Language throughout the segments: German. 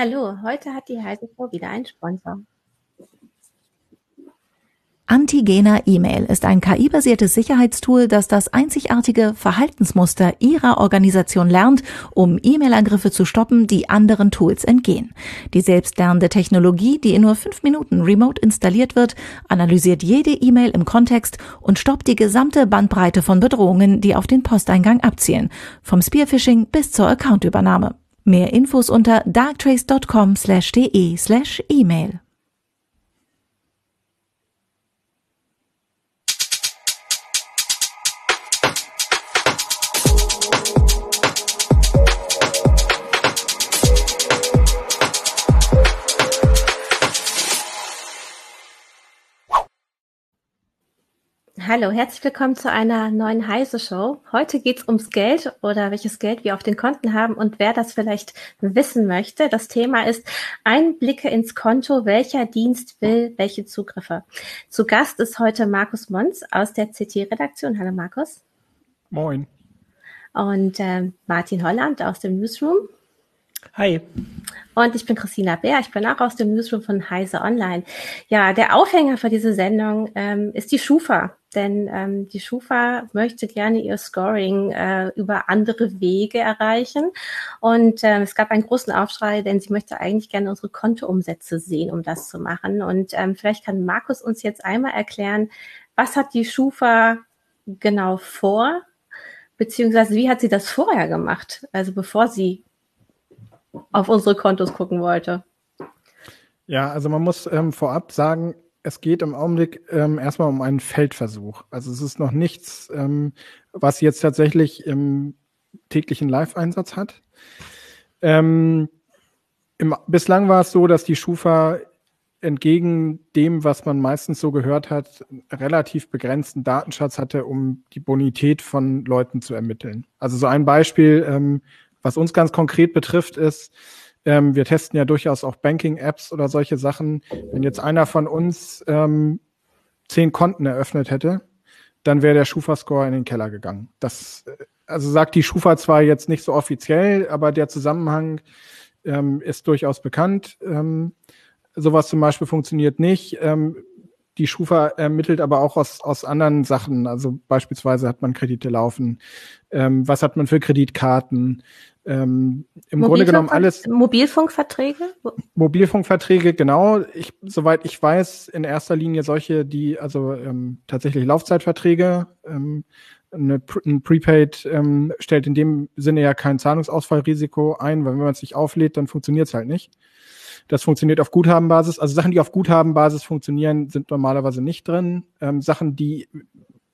Hallo, heute hat die Frau wieder einen Sponsor. Antigena E-Mail ist ein KI-basiertes Sicherheitstool, das das einzigartige Verhaltensmuster Ihrer Organisation lernt, um E-Mail-Angriffe zu stoppen, die anderen Tools entgehen. Die selbstlernende Technologie, die in nur fünf Minuten remote installiert wird, analysiert jede E-Mail im Kontext und stoppt die gesamte Bandbreite von Bedrohungen, die auf den Posteingang abzielen, vom Spearphishing bis zur Accountübernahme. Mehr Infos unter darktrace.com/de/email. Hallo, herzlich willkommen zu einer neuen Heise Show. Heute geht es ums Geld oder welches Geld wir auf den Konten haben und wer das vielleicht wissen möchte. Das Thema ist Einblicke ins Konto, welcher Dienst will welche Zugriffe. Zu Gast ist heute Markus Mons aus der CT-Redaktion. Hallo Markus. Moin. Und äh, Martin Holland aus dem Newsroom. Hi. Und ich bin Christina Bär, ich bin auch aus dem Newsroom von Heise Online. Ja, der Aufhänger für diese Sendung ähm, ist die Schufa, denn ähm, die Schufa möchte gerne ihr Scoring äh, über andere Wege erreichen. Und ähm, es gab einen großen Aufschrei, denn sie möchte eigentlich gerne unsere Kontoumsätze sehen, um das zu machen. Und ähm, vielleicht kann Markus uns jetzt einmal erklären, was hat die Schufa genau vor, beziehungsweise wie hat sie das vorher gemacht, also bevor sie auf unsere Kontos gucken wollte. Ja, also man muss ähm, vorab sagen, es geht im Augenblick ähm, erstmal um einen Feldversuch. Also es ist noch nichts, ähm, was jetzt tatsächlich im täglichen Live-Einsatz hat. Ähm, im, bislang war es so, dass die Schufa entgegen dem, was man meistens so gehört hat, relativ begrenzten Datenschatz hatte, um die Bonität von Leuten zu ermitteln. Also so ein Beispiel, ähm, was uns ganz konkret betrifft, ist, ähm, wir testen ja durchaus auch Banking-Apps oder solche Sachen. Wenn jetzt einer von uns ähm, zehn Konten eröffnet hätte, dann wäre der Schufa-Score in den Keller gegangen. Das, äh, also sagt die Schufa zwar jetzt nicht so offiziell, aber der Zusammenhang ähm, ist durchaus bekannt. Ähm, sowas zum Beispiel funktioniert nicht. Ähm, die Schufa ermittelt aber auch aus, aus anderen Sachen. Also beispielsweise hat man Kredite laufen. Ähm, was hat man für Kreditkarten? Ähm, Im Grunde genommen alles. Mobilfunkverträge? Mobilfunkverträge, genau. Ich, soweit ich weiß, in erster Linie solche, die also ähm, tatsächlich Laufzeitverträge. Ähm, eine, ein Prepaid ähm, stellt in dem Sinne ja kein Zahlungsausfallrisiko ein, weil wenn man es nicht auflädt, dann funktioniert es halt nicht. Das funktioniert auf Guthabenbasis. Also Sachen, die auf Guthabenbasis funktionieren, sind normalerweise nicht drin. Ähm, Sachen, die,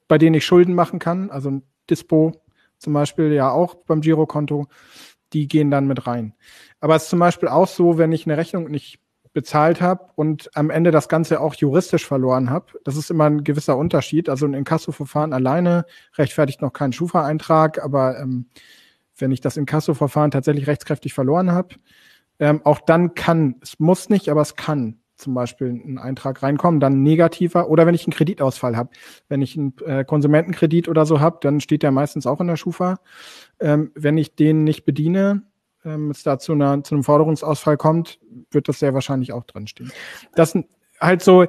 bei denen ich Schulden machen kann, also ein Dispo zum Beispiel ja auch beim Girokonto, die gehen dann mit rein. Aber es ist zum Beispiel auch so, wenn ich eine Rechnung nicht bezahlt habe und am Ende das Ganze auch juristisch verloren habe. Das ist immer ein gewisser Unterschied. Also ein Inkassoverfahren alleine rechtfertigt noch keinen Schufa-Eintrag, aber ähm, wenn ich das Inkassoverfahren tatsächlich rechtskräftig verloren habe, ähm, auch dann kann, es muss nicht, aber es kann zum Beispiel ein Eintrag reinkommen, dann negativer oder wenn ich einen Kreditausfall habe. Wenn ich einen äh, Konsumentenkredit oder so habe, dann steht der meistens auch in der Schufa. Ähm, wenn ich den nicht bediene, ähm, es da zu, einer, zu einem Forderungsausfall kommt, wird das sehr wahrscheinlich auch drinstehen. Das halt so,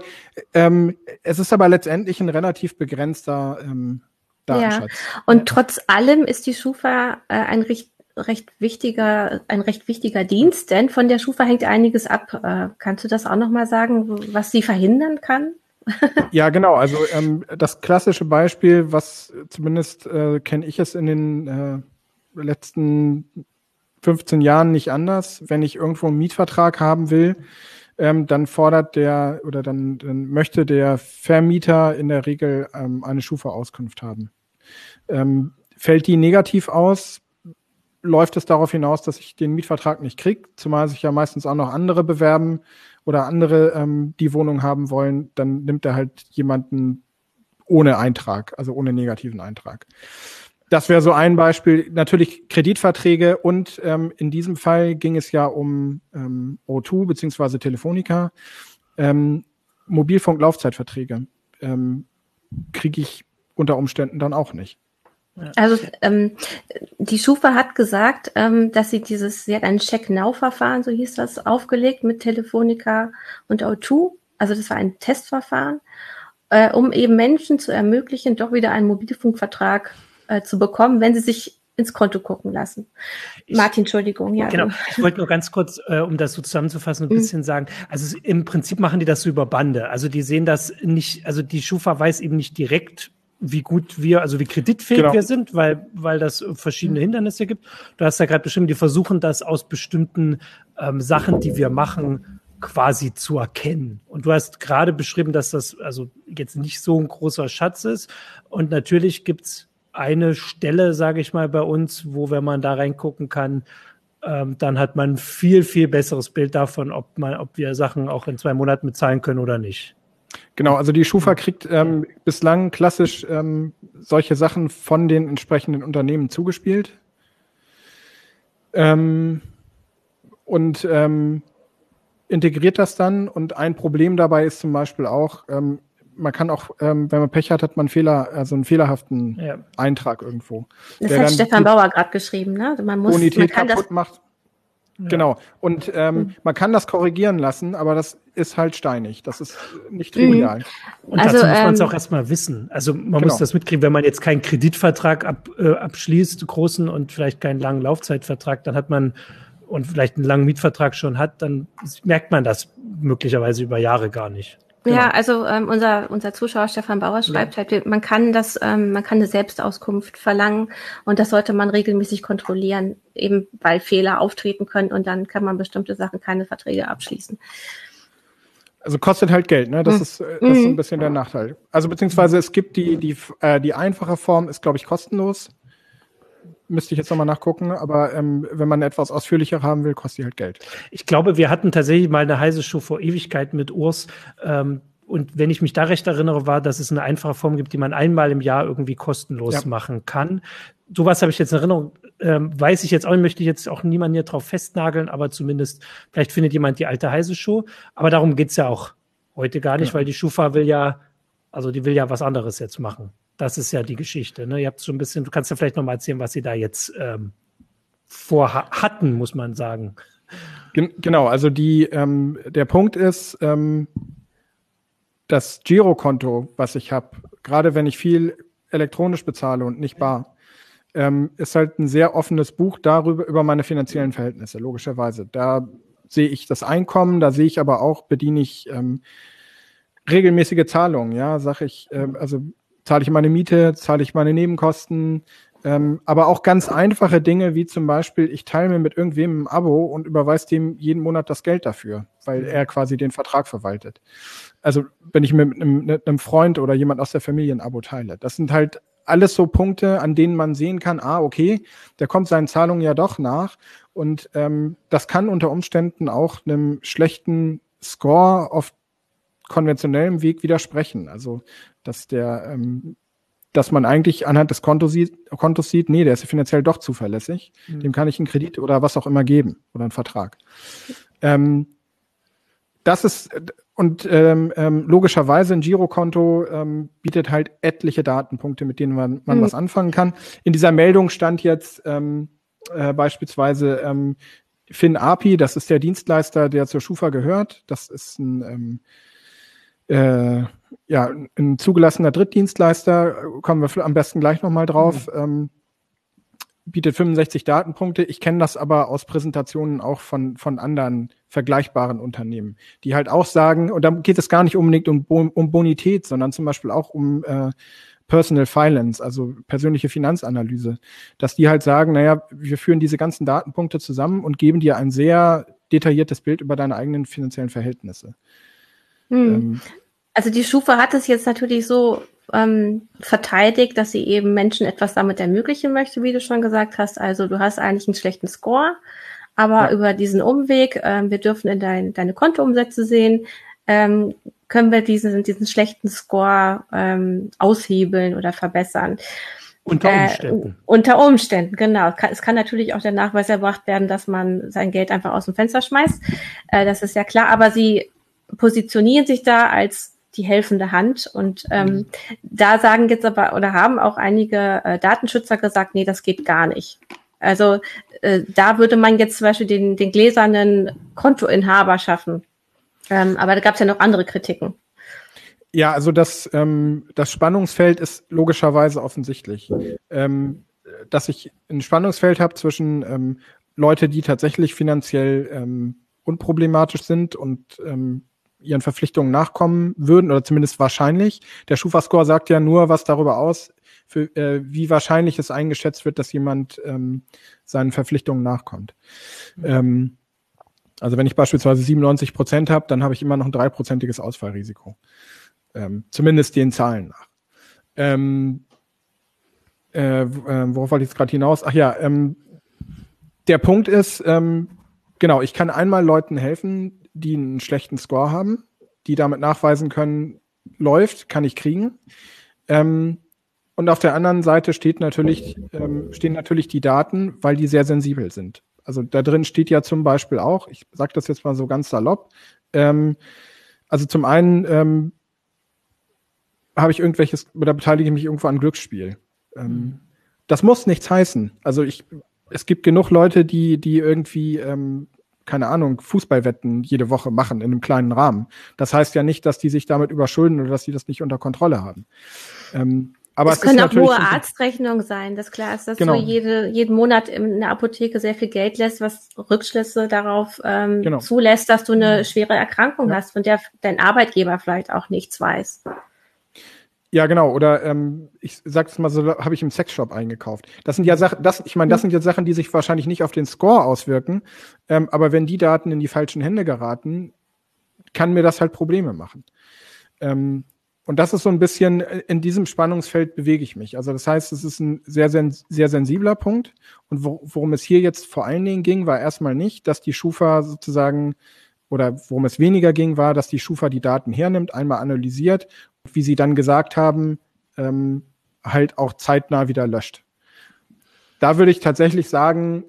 ähm, es ist aber letztendlich ein relativ begrenzter ähm, Datenschatz. Ja. Und trotz allem ist die Schufa äh, ein richtig recht wichtiger, ein recht wichtiger Dienst, denn von der Schufa hängt einiges ab. Äh, kannst du das auch nochmal sagen, was sie verhindern kann? ja, genau. Also ähm, das klassische Beispiel, was zumindest äh, kenne ich es in den äh, letzten 15 Jahren nicht anders. Wenn ich irgendwo einen Mietvertrag haben will, ähm, dann fordert der oder dann, dann möchte der Vermieter in der Regel ähm, eine Schufa-Auskunft haben. Ähm, fällt die negativ aus, läuft es darauf hinaus, dass ich den Mietvertrag nicht kriege, zumal sich ja meistens auch noch andere bewerben oder andere ähm, die Wohnung haben wollen, dann nimmt er halt jemanden ohne Eintrag, also ohne negativen Eintrag. Das wäre so ein Beispiel. Natürlich Kreditverträge und ähm, in diesem Fall ging es ja um ähm, O2 beziehungsweise Telefonica. Ähm, Mobilfunk-Laufzeitverträge ähm, kriege ich unter Umständen dann auch nicht. Also ähm, die Schufa hat gesagt, ähm, dass sie dieses, sie hat ein Check-Now-Verfahren, so hieß das, aufgelegt mit Telefonica und O2. Also das war ein Testverfahren, äh, um eben Menschen zu ermöglichen, doch wieder einen Mobilfunkvertrag äh, zu bekommen, wenn sie sich ins Konto gucken lassen. Ich, Martin, Entschuldigung, ja. Genau, ich wollte nur ganz kurz, äh, um das so zusammenzufassen, ein mhm. bisschen sagen. Also im Prinzip machen die das so über Bande. Also die sehen das nicht, also die Schufa weiß eben nicht direkt, wie gut wir, also wie kreditfähig genau. wir sind, weil, weil das verschiedene. Hindernisse gibt. Du hast ja gerade bestimmt, die versuchen das aus bestimmten ähm, Sachen, die wir machen, quasi zu erkennen. Und du hast gerade beschrieben, dass das also jetzt nicht so ein großer Schatz ist. Und natürlich gibt's eine Stelle, sage ich mal, bei uns, wo, wenn man da reingucken kann, ähm, dann hat man viel, viel besseres Bild davon, ob man, ob wir Sachen auch in zwei Monaten bezahlen können oder nicht. Genau, also die Schufa kriegt ähm, bislang klassisch ähm, solche Sachen von den entsprechenden Unternehmen zugespielt. Ähm, und ähm, integriert das dann. Und ein Problem dabei ist zum Beispiel auch, ähm, man kann auch, ähm, wenn man Pech hat, hat man Fehler, also einen fehlerhaften ja. Eintrag irgendwo. Das hat Stefan Bauer gerade geschrieben, ne? Also man muss, Bonität man kaputt macht. Ja. Genau. Und ähm, mhm. man kann das korrigieren lassen, aber das ist halt steinig. Das ist nicht mhm. trivial. Und also, dazu muss man es ähm, auch erstmal wissen. Also man genau. muss das mitkriegen, wenn man jetzt keinen Kreditvertrag ab, äh, abschließt, großen und vielleicht keinen langen Laufzeitvertrag, dann hat man und vielleicht einen langen Mietvertrag schon hat, dann merkt man das möglicherweise über Jahre gar nicht. Genau. Ja, also ähm, unser unser Zuschauer Stefan Bauer schreibt ja. halt, man kann das, ähm, man kann eine Selbstauskunft verlangen und das sollte man regelmäßig kontrollieren, eben weil Fehler auftreten können und dann kann man bestimmte Sachen keine Verträge abschließen. Also kostet halt Geld, ne? Das, mhm. ist, äh, das ist ein mhm. bisschen der Nachteil. Also beziehungsweise es gibt die die äh, die einfache Form ist glaube ich kostenlos müsste ich jetzt nochmal nachgucken, aber ähm, wenn man etwas ausführlicher haben will, kostet die halt Geld. Ich glaube, wir hatten tatsächlich mal eine heiße Show vor Ewigkeiten mit Urs. Ähm, und wenn ich mich da recht erinnere, war, dass es eine einfache Form gibt, die man einmal im Jahr irgendwie kostenlos ja. machen kann. Sowas habe ich jetzt in Erinnerung, ähm, weiß ich jetzt auch, möchte ich jetzt auch niemanden hier drauf festnageln, aber zumindest, vielleicht findet jemand die alte heiße Show. Aber darum geht's ja auch heute gar nicht, ja. weil die Schufa will ja, also die will ja was anderes jetzt machen. Das ist ja die Geschichte. Ne? Ihr habt schon ein bisschen, du kannst ja vielleicht noch mal erzählen, was sie da jetzt ähm, vor hatten, muss man sagen. Genau, also die, ähm, der Punkt ist, ähm, das Girokonto, was ich habe, gerade wenn ich viel elektronisch bezahle und nicht bar, ähm, ist halt ein sehr offenes Buch darüber, über meine finanziellen Verhältnisse, logischerweise. Da sehe ich das Einkommen, da sehe ich aber auch, bediene ich ähm, regelmäßige Zahlungen, ja, sage ich, ähm, also zahle ich meine Miete, zahle ich meine Nebenkosten, ähm, aber auch ganz einfache Dinge wie zum Beispiel, ich teile mir mit irgendwem ein Abo und überweise dem jeden Monat das Geld dafür, weil mhm. er quasi den Vertrag verwaltet. Also wenn ich mir mit einem, mit einem Freund oder jemand aus der Familie ein Abo teile. Das sind halt alles so Punkte, an denen man sehen kann, ah, okay, der kommt seinen Zahlungen ja doch nach. Und ähm, das kann unter Umständen auch einem schlechten Score auf konventionellem Weg widersprechen. Also dass der, ähm, dass man eigentlich anhand des Kontos sieht, Kontos sieht, nee, der ist finanziell doch zuverlässig. Mhm. Dem kann ich einen Kredit oder was auch immer geben oder einen Vertrag. Ähm, das ist und ähm, ähm, logischerweise ein Girokonto ähm, bietet halt etliche Datenpunkte, mit denen man, man mhm. was anfangen kann. In dieser Meldung stand jetzt ähm, äh, beispielsweise ähm, FinAPI, das ist der Dienstleister, der zur Schufa gehört. Das ist ein ähm, äh, ja, ein zugelassener Drittdienstleister, kommen wir am besten gleich nochmal drauf, mhm. ähm, bietet 65 Datenpunkte. Ich kenne das aber aus Präsentationen auch von, von anderen vergleichbaren Unternehmen, die halt auch sagen, und da geht es gar nicht unbedingt um, um Bonität, sondern zum Beispiel auch um äh, Personal Finance, also persönliche Finanzanalyse, dass die halt sagen, naja, wir führen diese ganzen Datenpunkte zusammen und geben dir ein sehr detailliertes Bild über deine eigenen finanziellen Verhältnisse. Hm. Ähm, also die Schufa hat es jetzt natürlich so ähm, verteidigt, dass sie eben Menschen etwas damit ermöglichen möchte, wie du schon gesagt hast. Also du hast eigentlich einen schlechten Score, aber ja. über diesen Umweg, ähm, wir dürfen in dein, deine Kontoumsätze sehen, ähm, können wir diesen, diesen schlechten Score ähm, aushebeln oder verbessern. Unter äh, Umständen. Äh, unter Umständen, genau. Es kann natürlich auch der Nachweis erbracht werden, dass man sein Geld einfach aus dem Fenster schmeißt. Äh, das ist ja klar. Aber sie positionieren sich da als die helfende Hand. Und ähm, mhm. da sagen jetzt aber oder haben auch einige äh, Datenschützer gesagt, nee, das geht gar nicht. Also äh, da würde man jetzt zum Beispiel den, den gläsernen Kontoinhaber schaffen. Ähm, aber da gab es ja noch andere Kritiken. Ja, also das, ähm, das Spannungsfeld ist logischerweise offensichtlich. Ähm, dass ich ein Spannungsfeld habe zwischen ähm, Leute, die tatsächlich finanziell ähm, unproblematisch sind und ähm, ihren Verpflichtungen nachkommen würden, oder zumindest wahrscheinlich. Der Schufa-Score sagt ja nur was darüber aus, für, äh, wie wahrscheinlich es eingeschätzt wird, dass jemand ähm, seinen Verpflichtungen nachkommt. Mhm. Ähm, also wenn ich beispielsweise 97 Prozent habe, dann habe ich immer noch ein dreiprozentiges Ausfallrisiko. Ähm, zumindest den Zahlen nach. Ähm, äh, äh, worauf wollte ich jetzt gerade hinaus? Ach ja, ähm, der Punkt ist, ähm, genau, ich kann einmal Leuten helfen, die einen schlechten Score haben, die damit nachweisen können, läuft, kann ich kriegen. Ähm, und auf der anderen Seite steht natürlich, ähm, stehen natürlich die Daten, weil die sehr sensibel sind. Also da drin steht ja zum Beispiel auch, ich sage das jetzt mal so ganz salopp, ähm, also zum einen ähm, habe ich irgendwelches oder beteilige ich mich irgendwo an Glücksspiel. Ähm, mhm. Das muss nichts heißen. Also ich, es gibt genug Leute, die, die irgendwie, ähm, keine Ahnung, Fußballwetten jede Woche machen in einem kleinen Rahmen. Das heißt ja nicht, dass die sich damit überschulden oder dass die das nicht unter Kontrolle haben. Ähm, aber es, es können auch hohe Arztrechnungen sein. Das klar ist, dass genau. du jede, jeden Monat in der Apotheke sehr viel Geld lässt, was Rückschlüsse darauf ähm, genau. zulässt, dass du eine schwere Erkrankung ja. hast, von der dein Arbeitgeber vielleicht auch nichts weiß. Ja, genau. Oder ähm, ich sag's mal so, habe ich im Sexshop eingekauft. Das sind ja Sachen, das, ich meine, das sind ja Sachen, die sich wahrscheinlich nicht auf den Score auswirken. Ähm, aber wenn die Daten in die falschen Hände geraten, kann mir das halt Probleme machen. Ähm, und das ist so ein bisschen, in diesem Spannungsfeld bewege ich mich. Also das heißt, es ist ein sehr, sehr, sehr sensibler Punkt. Und worum es hier jetzt vor allen Dingen ging, war erstmal nicht, dass die Schufa sozusagen oder worum es weniger ging, war, dass die Schufa die Daten hernimmt, einmal analysiert wie Sie dann gesagt haben, ähm, halt auch zeitnah wieder löscht. Da würde ich tatsächlich sagen,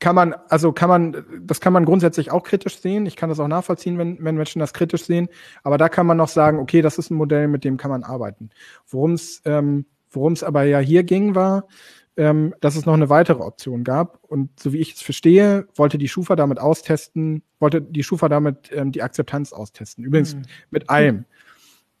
kann man, also kann man, das kann man grundsätzlich auch kritisch sehen. Ich kann das auch nachvollziehen, wenn, wenn Menschen das kritisch sehen. Aber da kann man noch sagen, okay, das ist ein Modell, mit dem kann man arbeiten. Worum es, ähm, worum es aber ja hier ging, war, ähm, dass es noch eine weitere Option gab. Und so wie ich es verstehe, wollte die Schufa damit austesten, wollte die Schufa damit ähm, die Akzeptanz austesten. Übrigens mhm. mit allem.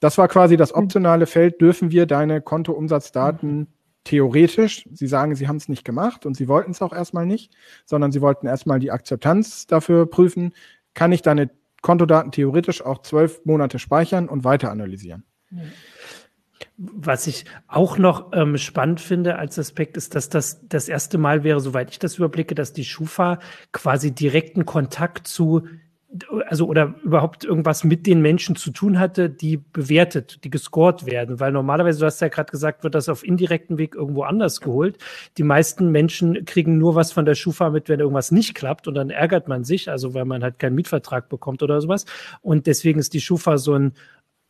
Das war quasi das hm. optionale Feld. Dürfen wir deine Kontoumsatzdaten theoretisch, Sie sagen, Sie haben es nicht gemacht und Sie wollten es auch erstmal nicht, sondern Sie wollten erstmal die Akzeptanz dafür prüfen. Kann ich deine Kontodaten theoretisch auch zwölf Monate speichern und weiter analysieren? Was ich auch noch ähm, spannend finde als Aspekt ist, dass das das erste Mal wäre, soweit ich das überblicke, dass die Schufa quasi direkten Kontakt zu also oder überhaupt irgendwas mit den Menschen zu tun hatte, die bewertet, die gescored werden. Weil normalerweise, du hast ja gerade gesagt, wird das auf indirekten Weg irgendwo anders geholt. Die meisten Menschen kriegen nur was von der Schufa mit, wenn irgendwas nicht klappt und dann ärgert man sich, also weil man halt keinen Mietvertrag bekommt oder sowas. Und deswegen ist die Schufa so ein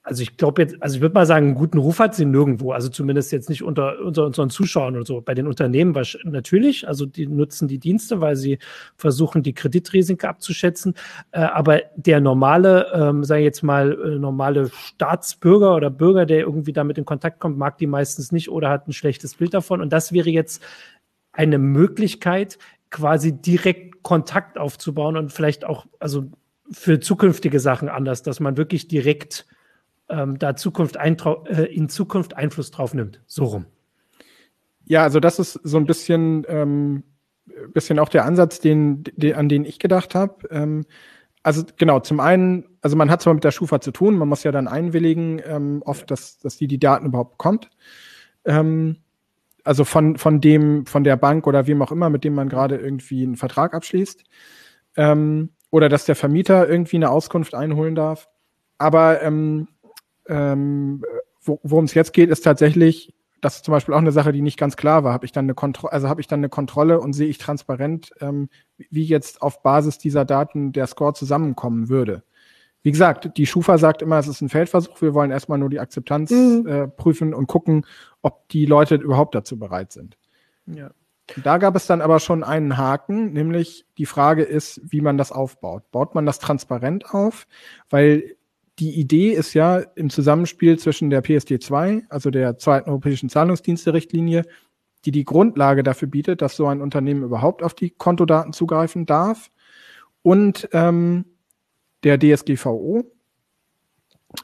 also ich glaube jetzt, also ich würde mal sagen, einen guten Ruf hat sie nirgendwo. Also zumindest jetzt nicht unter, unter unseren Zuschauern oder so. Bei den Unternehmen natürlich, also die nutzen die Dienste, weil sie versuchen, die Kreditrisiken abzuschätzen. Äh, aber der normale, ähm, sage ich jetzt mal, äh, normale Staatsbürger oder Bürger, der irgendwie damit in Kontakt kommt, mag die meistens nicht oder hat ein schlechtes Bild davon. Und das wäre jetzt eine Möglichkeit, quasi direkt Kontakt aufzubauen und vielleicht auch, also für zukünftige Sachen anders, dass man wirklich direkt ähm, da Zukunft äh, in Zukunft Einfluss drauf nimmt. So rum. Ja, also das ist so ein bisschen, ähm, bisschen auch der Ansatz, den, den, an den ich gedacht habe. Ähm, also genau, zum einen, also man hat zwar mit der Schufa zu tun, man muss ja dann einwilligen, ähm, oft, dass, dass die die Daten überhaupt bekommt. Ähm, also von, von dem, von der Bank oder wem auch immer, mit dem man gerade irgendwie einen Vertrag abschließt. Ähm, oder dass der Vermieter irgendwie eine Auskunft einholen darf. Aber ähm, ähm, worum es jetzt geht, ist tatsächlich, das ist zum Beispiel auch eine Sache, die nicht ganz klar war. Habe ich dann eine Kontrolle, also habe ich dann eine Kontrolle und sehe ich transparent, ähm, wie jetzt auf Basis dieser Daten der Score zusammenkommen würde. Wie gesagt, die Schufa sagt immer, es ist ein Feldversuch. Wir wollen erstmal nur die Akzeptanz mhm. äh, prüfen und gucken, ob die Leute überhaupt dazu bereit sind. Ja. Da gab es dann aber schon einen Haken, nämlich die Frage ist, wie man das aufbaut. Baut man das transparent auf? Weil die Idee ist ja im Zusammenspiel zwischen der PSD2, also der zweiten europäischen Zahlungsdienste-Richtlinie, die die Grundlage dafür bietet, dass so ein Unternehmen überhaupt auf die Kontodaten zugreifen darf, und ähm, der DSGVO.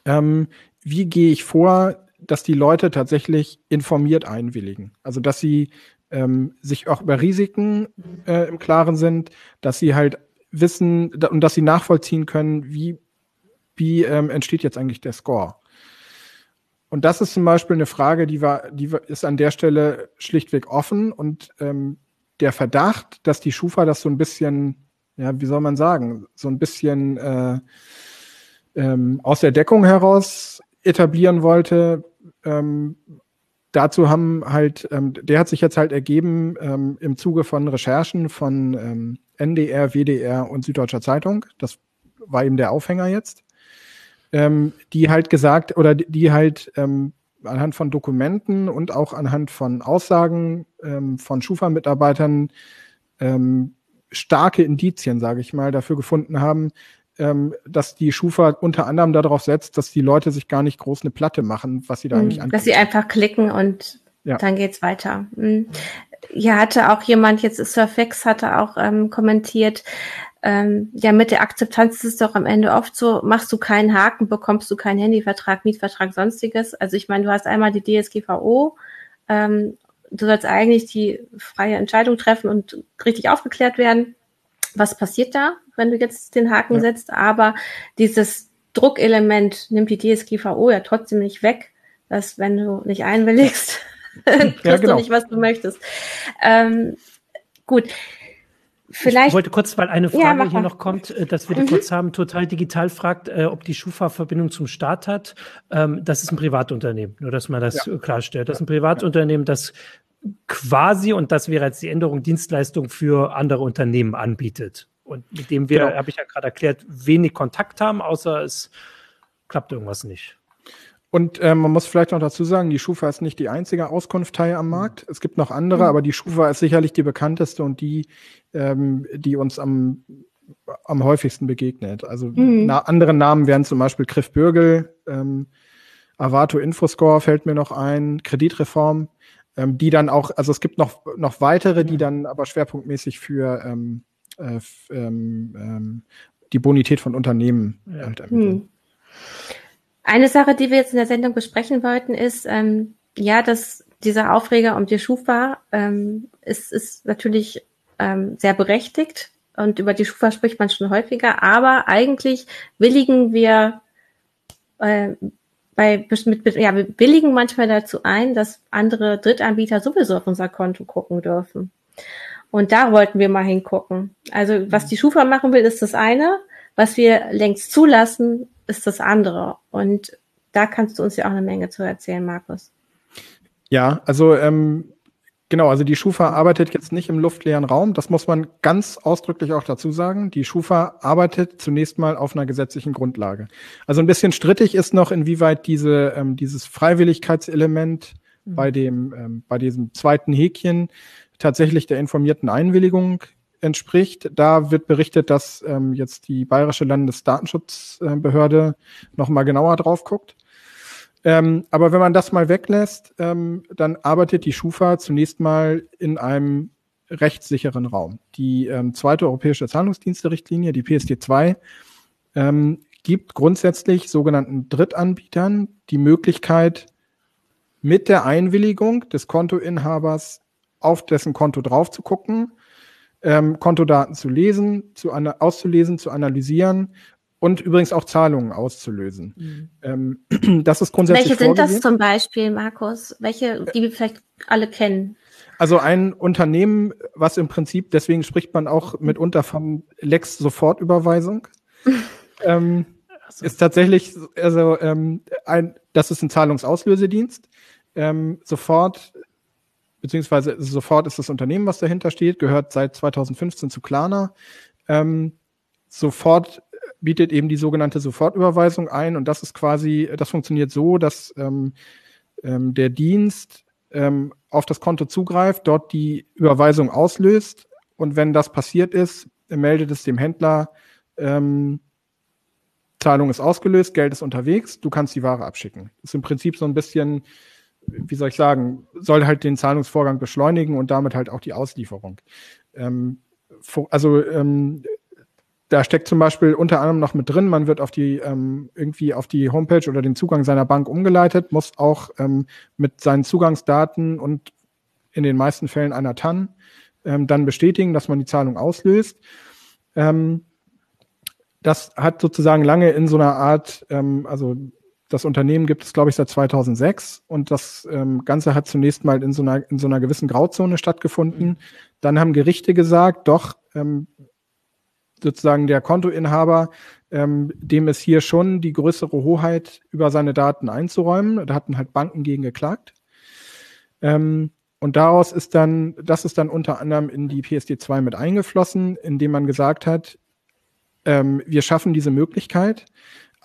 Ähm, wie gehe ich vor, dass die Leute tatsächlich informiert einwilligen? Also dass sie ähm, sich auch über Risiken äh, im Klaren sind, dass sie halt wissen und dass sie nachvollziehen können, wie wie ähm, entsteht jetzt eigentlich der Score? Und das ist zum Beispiel eine Frage, die war, die ist an der Stelle schlichtweg offen und ähm, der Verdacht, dass die Schufa das so ein bisschen, ja, wie soll man sagen, so ein bisschen äh, ähm, aus der Deckung heraus etablieren wollte, ähm, dazu haben halt, ähm, der hat sich jetzt halt ergeben ähm, im Zuge von Recherchen von ähm, NDR, WDR und Süddeutscher Zeitung. Das war eben der Aufhänger jetzt ähm, die halt gesagt oder die halt ähm, anhand von Dokumenten und auch anhand von Aussagen ähm, von Schufa-Mitarbeitern ähm, starke Indizien, sage ich mal, dafür gefunden haben, ähm, dass die Schufa unter anderem darauf setzt, dass die Leute sich gar nicht groß eine Platte machen, was sie da mhm, eigentlich angucken. Dass sie einfach klicken und ja. dann geht's weiter. Mhm. Ja, hatte auch jemand, jetzt Surfex hatte auch ähm, kommentiert, ähm, ja, mit der Akzeptanz ist es doch am Ende oft so, machst du keinen Haken, bekommst du keinen Handyvertrag, Mietvertrag, sonstiges. Also ich meine, du hast einmal die DSGVO, ähm, du sollst eigentlich die freie Entscheidung treffen und richtig aufgeklärt werden. Was passiert da, wenn du jetzt den Haken ja. setzt? Aber dieses Druckelement nimmt die DSGVO ja trotzdem nicht weg, dass wenn du nicht einwilligst, kriegst ja, genau. du nicht, was du möchtest. Ähm, gut. Vielleicht. Ich wollte kurz, weil eine Frage ja, hier noch kommt, äh, dass wir die mhm. kurz haben. Total Digital fragt, äh, ob die Schufa Verbindung zum Staat hat. Ähm, das ist ein Privatunternehmen, nur dass man das ja. klarstellt. Das ist ein Privatunternehmen, das quasi, und das wäre jetzt die Änderung, Dienstleistung für andere Unternehmen anbietet. Und mit dem wir, genau. habe ich ja gerade erklärt, wenig Kontakt haben, außer es klappt irgendwas nicht. Und ähm, man muss vielleicht noch dazu sagen, die Schufa ist nicht die einzige Auskunftei am Markt. Es gibt noch andere, mhm. aber die Schufa ist sicherlich die bekannteste und die, ähm, die uns am, am häufigsten begegnet. Also mhm. na, andere Namen wären zum Beispiel Griff Bürgel, ähm, Avato Infoscore fällt mir noch ein, Kreditreform, ähm, die dann auch, also es gibt noch, noch weitere, die dann aber schwerpunktmäßig für ähm, äh, ähm, ähm, die Bonität von Unternehmen ja. halt ermitteln. Mhm. Eine Sache, die wir jetzt in der Sendung besprechen wollten, ist, ähm, ja, dass dieser Aufreger um die Schufa ähm, ist, ist natürlich ähm, sehr berechtigt und über die Schufa spricht man schon häufiger, aber eigentlich willigen wir äh, bei mit, ja, wir willigen manchmal dazu ein, dass andere Drittanbieter sowieso auf unser Konto gucken dürfen. Und da wollten wir mal hingucken. Also was die Schufa machen will, ist das eine. Was wir längst zulassen, ist das andere. Und da kannst du uns ja auch eine Menge zu erzählen, Markus. Ja, also ähm, genau, also die Schufa arbeitet jetzt nicht im luftleeren Raum. Das muss man ganz ausdrücklich auch dazu sagen. Die Schufa arbeitet zunächst mal auf einer gesetzlichen Grundlage. Also ein bisschen strittig ist noch, inwieweit diese, ähm, dieses Freiwilligkeitselement mhm. bei dem, ähm, bei diesem zweiten Häkchen tatsächlich der informierten Einwilligung entspricht. Da wird berichtet, dass ähm, jetzt die Bayerische Landesdatenschutzbehörde nochmal genauer drauf guckt. Ähm, aber wenn man das mal weglässt, ähm, dann arbeitet die Schufa zunächst mal in einem rechtssicheren Raum. Die ähm, zweite europäische Zahlungsdienste-Richtlinie, die PSD2, ähm, gibt grundsätzlich sogenannten Drittanbietern die Möglichkeit, mit der Einwilligung des Kontoinhabers auf dessen Konto drauf zu gucken ähm, Kontodaten zu lesen, zu auszulesen, zu analysieren und übrigens auch Zahlungen auszulösen. Mhm. Ähm, das ist grundsätzlich. Welche sind das zum Beispiel, Markus? Welche, die wir vielleicht alle kennen? Also ein Unternehmen, was im Prinzip, deswegen spricht man auch mitunter von Lex Sofortüberweisung, ähm, so. ist tatsächlich, also ähm, ein, das ist ein Zahlungsauslösedienst. Ähm, sofort beziehungsweise sofort ist das Unternehmen, was dahinter steht, gehört seit 2015 zu Klarna. Ähm, sofort bietet eben die sogenannte Sofortüberweisung ein und das ist quasi, das funktioniert so, dass ähm, ähm, der Dienst ähm, auf das Konto zugreift, dort die Überweisung auslöst und wenn das passiert ist, meldet es dem Händler ähm, Zahlung ist ausgelöst, Geld ist unterwegs, du kannst die Ware abschicken. Das ist im Prinzip so ein bisschen, wie soll ich sagen, soll halt den Zahlungsvorgang beschleunigen und damit halt auch die Auslieferung. Ähm, also ähm, da steckt zum Beispiel unter anderem noch mit drin, man wird auf die ähm, irgendwie auf die Homepage oder den Zugang seiner Bank umgeleitet, muss auch ähm, mit seinen Zugangsdaten und in den meisten Fällen einer TAN ähm, dann bestätigen, dass man die Zahlung auslöst. Ähm, das hat sozusagen lange in so einer Art, ähm, also das Unternehmen gibt es, glaube ich, seit 2006 und das ähm, Ganze hat zunächst mal in so einer, in so einer gewissen Grauzone stattgefunden. Dann haben Gerichte gesagt, doch, ähm, sozusagen der Kontoinhaber, ähm, dem ist hier schon die größere Hoheit über seine Daten einzuräumen. Da hatten halt Banken gegen geklagt. Ähm, und daraus ist dann, das ist dann unter anderem in die PSD2 mit eingeflossen, indem man gesagt hat, ähm, wir schaffen diese Möglichkeit.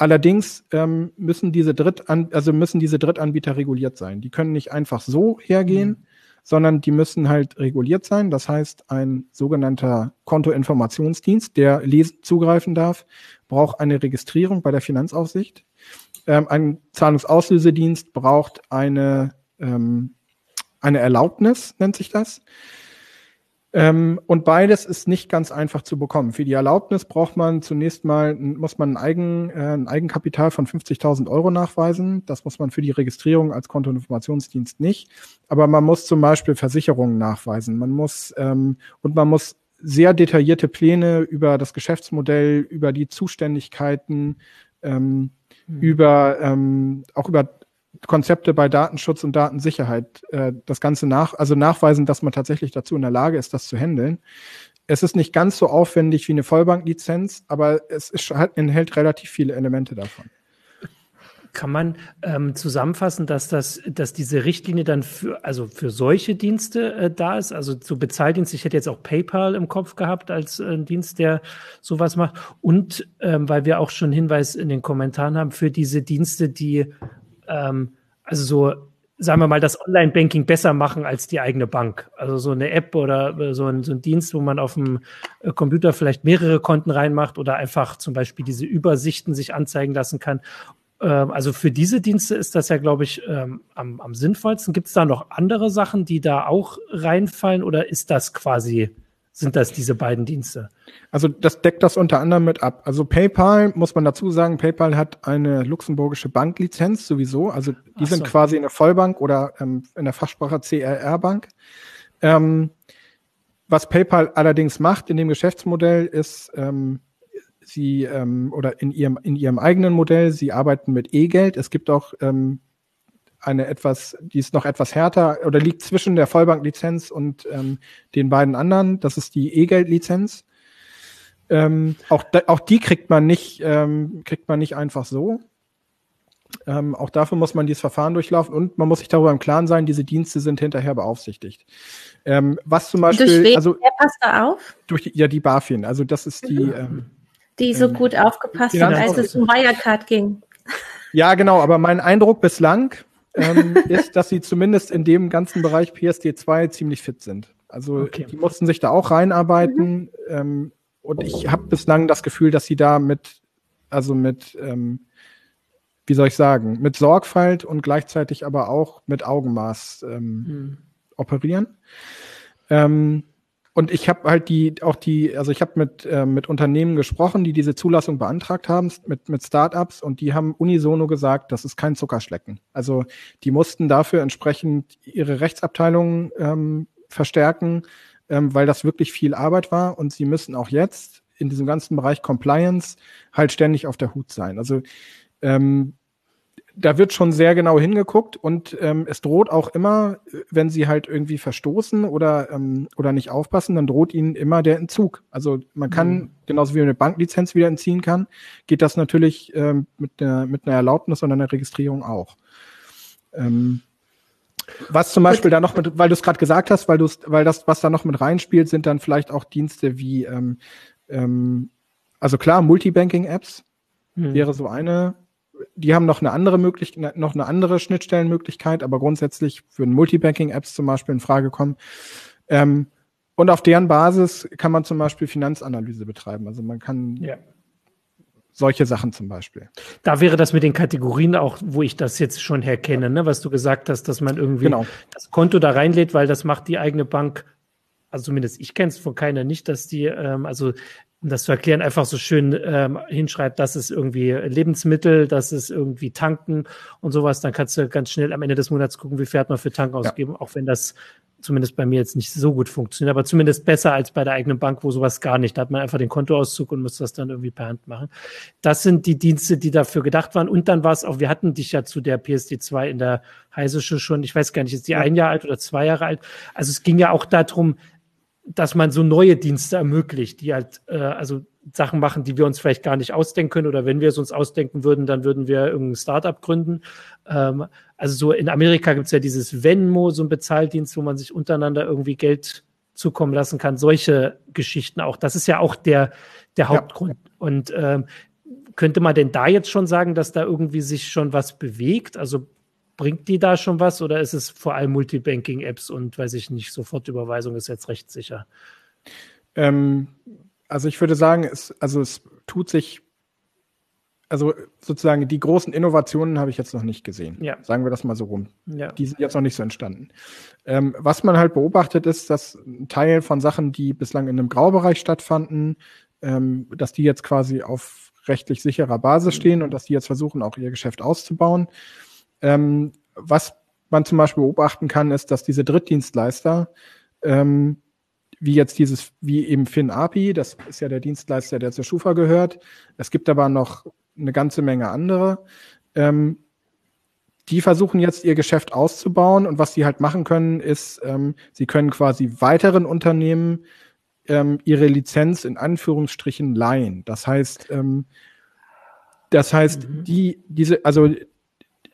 Allerdings ähm, müssen diese Drittan also müssen diese Drittanbieter reguliert sein. Die können nicht einfach so hergehen, mhm. sondern die müssen halt reguliert sein. Das heißt, ein sogenannter Kontoinformationsdienst, der lesen, zugreifen darf, braucht eine Registrierung bei der Finanzaufsicht. Ähm, ein Zahlungsauslösedienst braucht eine ähm, eine Erlaubnis, nennt sich das. Ähm, und beides ist nicht ganz einfach zu bekommen. Für die Erlaubnis braucht man zunächst mal, muss man ein, Eigen, äh, ein Eigenkapital von 50.000 Euro nachweisen. Das muss man für die Registrierung als Kontoinformationsdienst nicht. Aber man muss zum Beispiel Versicherungen nachweisen. Man muss, ähm, und man muss sehr detaillierte Pläne über das Geschäftsmodell, über die Zuständigkeiten, ähm, mhm. über, ähm, auch über Konzepte bei Datenschutz und Datensicherheit äh, das Ganze nach, also nachweisen, dass man tatsächlich dazu in der Lage ist, das zu handeln. Es ist nicht ganz so aufwendig wie eine Vollbanklizenz, aber es ist, enthält relativ viele Elemente davon. Kann man ähm, zusammenfassen, dass das, dass diese Richtlinie dann für, also für solche Dienste äh, da ist, also zu Bezahldienst, ich hätte jetzt auch PayPal im Kopf gehabt als äh, Dienst, der sowas macht. Und ähm, weil wir auch schon Hinweis in den Kommentaren haben, für diese Dienste, die ähm, also so, sagen wir mal, das Online-Banking besser machen als die eigene Bank. Also so eine App oder so ein, so ein Dienst, wo man auf dem äh, Computer vielleicht mehrere Konten reinmacht oder einfach zum Beispiel diese Übersichten sich anzeigen lassen kann. Ähm, also für diese Dienste ist das ja, glaube ich, ähm, am, am sinnvollsten. Gibt es da noch andere Sachen, die da auch reinfallen oder ist das quasi sind das diese beiden Dienste? Also das deckt das unter anderem mit ab. Also PayPal, muss man dazu sagen, PayPal hat eine luxemburgische Banklizenz sowieso. Also die so. sind quasi eine Vollbank oder ähm, in der Fachsprache CRR-Bank. Ähm, was PayPal allerdings macht in dem Geschäftsmodell ist, ähm, sie ähm, oder in ihrem in ihrem eigenen Modell, sie arbeiten mit E-Geld. Es gibt auch ähm, eine etwas, die ist noch etwas härter oder liegt zwischen der Vollbanklizenz und ähm, den beiden anderen. Das ist die E-Geld-Lizenz. Ähm, auch, auch die kriegt man nicht, ähm, kriegt man nicht einfach so. Ähm, auch dafür muss man dieses Verfahren durchlaufen und man muss sich darüber im Klaren sein, diese Dienste sind hinterher beaufsichtigt. Ähm, was zum Beispiel, durch wen, also wer passt da auf? Durch die, ja die BaFin, also das ist die, mhm. ähm, die so ähm, gut aufgepasst hat, als es um Wirecard ging. Ja, genau, aber mein Eindruck bislang ähm, ist, dass sie zumindest in dem ganzen Bereich PSD2 ziemlich fit sind. Also okay. die mussten sich da auch reinarbeiten. Mhm. Ähm, und ich habe bislang das Gefühl, dass sie da mit, also mit, ähm, wie soll ich sagen, mit Sorgfalt und gleichzeitig aber auch mit Augenmaß ähm, mhm. operieren. Ähm, und ich habe halt die, auch die, also ich habe mit, äh, mit Unternehmen gesprochen, die diese Zulassung beantragt haben, mit, mit Startups, und die haben unisono gesagt, das ist kein Zuckerschlecken. Also die mussten dafür entsprechend ihre Rechtsabteilungen ähm, verstärken, ähm, weil das wirklich viel Arbeit war und sie müssen auch jetzt in diesem ganzen Bereich Compliance halt ständig auf der Hut sein. Also ähm, da wird schon sehr genau hingeguckt und ähm, es droht auch immer, wenn sie halt irgendwie verstoßen oder, ähm, oder nicht aufpassen, dann droht ihnen immer der Entzug. Also man kann, mhm. genauso wie man eine Banklizenz wieder entziehen kann, geht das natürlich ähm, mit, einer, mit einer Erlaubnis und einer Registrierung auch. Ähm, was zum Beispiel da noch mit, weil du es gerade gesagt hast, weil du weil das, was da noch mit reinspielt, sind dann vielleicht auch Dienste wie, ähm, ähm, also klar, Multibanking-Apps mhm. wäre so eine die haben noch eine andere Möglichkeit, noch eine andere Schnittstellenmöglichkeit, aber grundsätzlich für Multibanking-Apps zum Beispiel in Frage kommen. Ähm, und auf deren Basis kann man zum Beispiel Finanzanalyse betreiben. Also man kann, ja. solche Sachen zum Beispiel. Da wäre das mit den Kategorien auch, wo ich das jetzt schon herkenne, ne? was du gesagt hast, dass man irgendwie genau. das Konto da reinlädt, weil das macht die eigene Bank also zumindest ich kenne es von keiner nicht, dass die, ähm, also um das zu erklären, einfach so schön ähm, hinschreibt, das ist irgendwie Lebensmittel, das ist irgendwie Tanken und sowas, dann kannst du ganz schnell am Ende des Monats gucken, wie viel hat man für Tanken ausgegeben, ja. auch wenn das zumindest bei mir jetzt nicht so gut funktioniert, aber zumindest besser als bei der eigenen Bank, wo sowas gar nicht. Da hat man einfach den Kontoauszug und muss das dann irgendwie per Hand machen. Das sind die Dienste, die dafür gedacht waren. Und dann war es auch, wir hatten dich ja zu der PSD2 in der Heisische schon, ich weiß gar nicht, ist die ein Jahr alt oder zwei Jahre alt? Also es ging ja auch darum, dass man so neue Dienste ermöglicht, die halt äh, also Sachen machen, die wir uns vielleicht gar nicht ausdenken können oder wenn wir es uns ausdenken würden, dann würden wir irgendein Startup gründen. Ähm, also so in Amerika gibt es ja dieses Venmo, so ein Bezahldienst, wo man sich untereinander irgendwie Geld zukommen lassen kann. Solche Geschichten auch. Das ist ja auch der, der Hauptgrund. Ja. Und ähm, könnte man denn da jetzt schon sagen, dass da irgendwie sich schon was bewegt? Also bringt die da schon was oder ist es vor allem Multibanking-Apps und weiß ich nicht, Sofortüberweisung ist jetzt recht sicher? Ähm, also ich würde sagen, es, also es tut sich, also sozusagen die großen Innovationen habe ich jetzt noch nicht gesehen. Ja. Sagen wir das mal so rum. Ja. Die sind jetzt noch nicht so entstanden. Ähm, was man halt beobachtet ist, dass ein Teil von Sachen, die bislang in einem Graubereich stattfanden, ähm, dass die jetzt quasi auf rechtlich sicherer Basis stehen und dass die jetzt versuchen, auch ihr Geschäft auszubauen. Ähm, was man zum Beispiel beobachten kann, ist, dass diese Drittdienstleister, ähm, wie jetzt dieses, wie eben FinAPI, das ist ja der Dienstleister, der zur Schufa gehört. Es gibt aber noch eine ganze Menge andere. Ähm, die versuchen jetzt ihr Geschäft auszubauen und was sie halt machen können, ist, ähm, sie können quasi weiteren Unternehmen ähm, ihre Lizenz in Anführungsstrichen leihen. Das heißt, ähm, das heißt, mhm. die, diese, also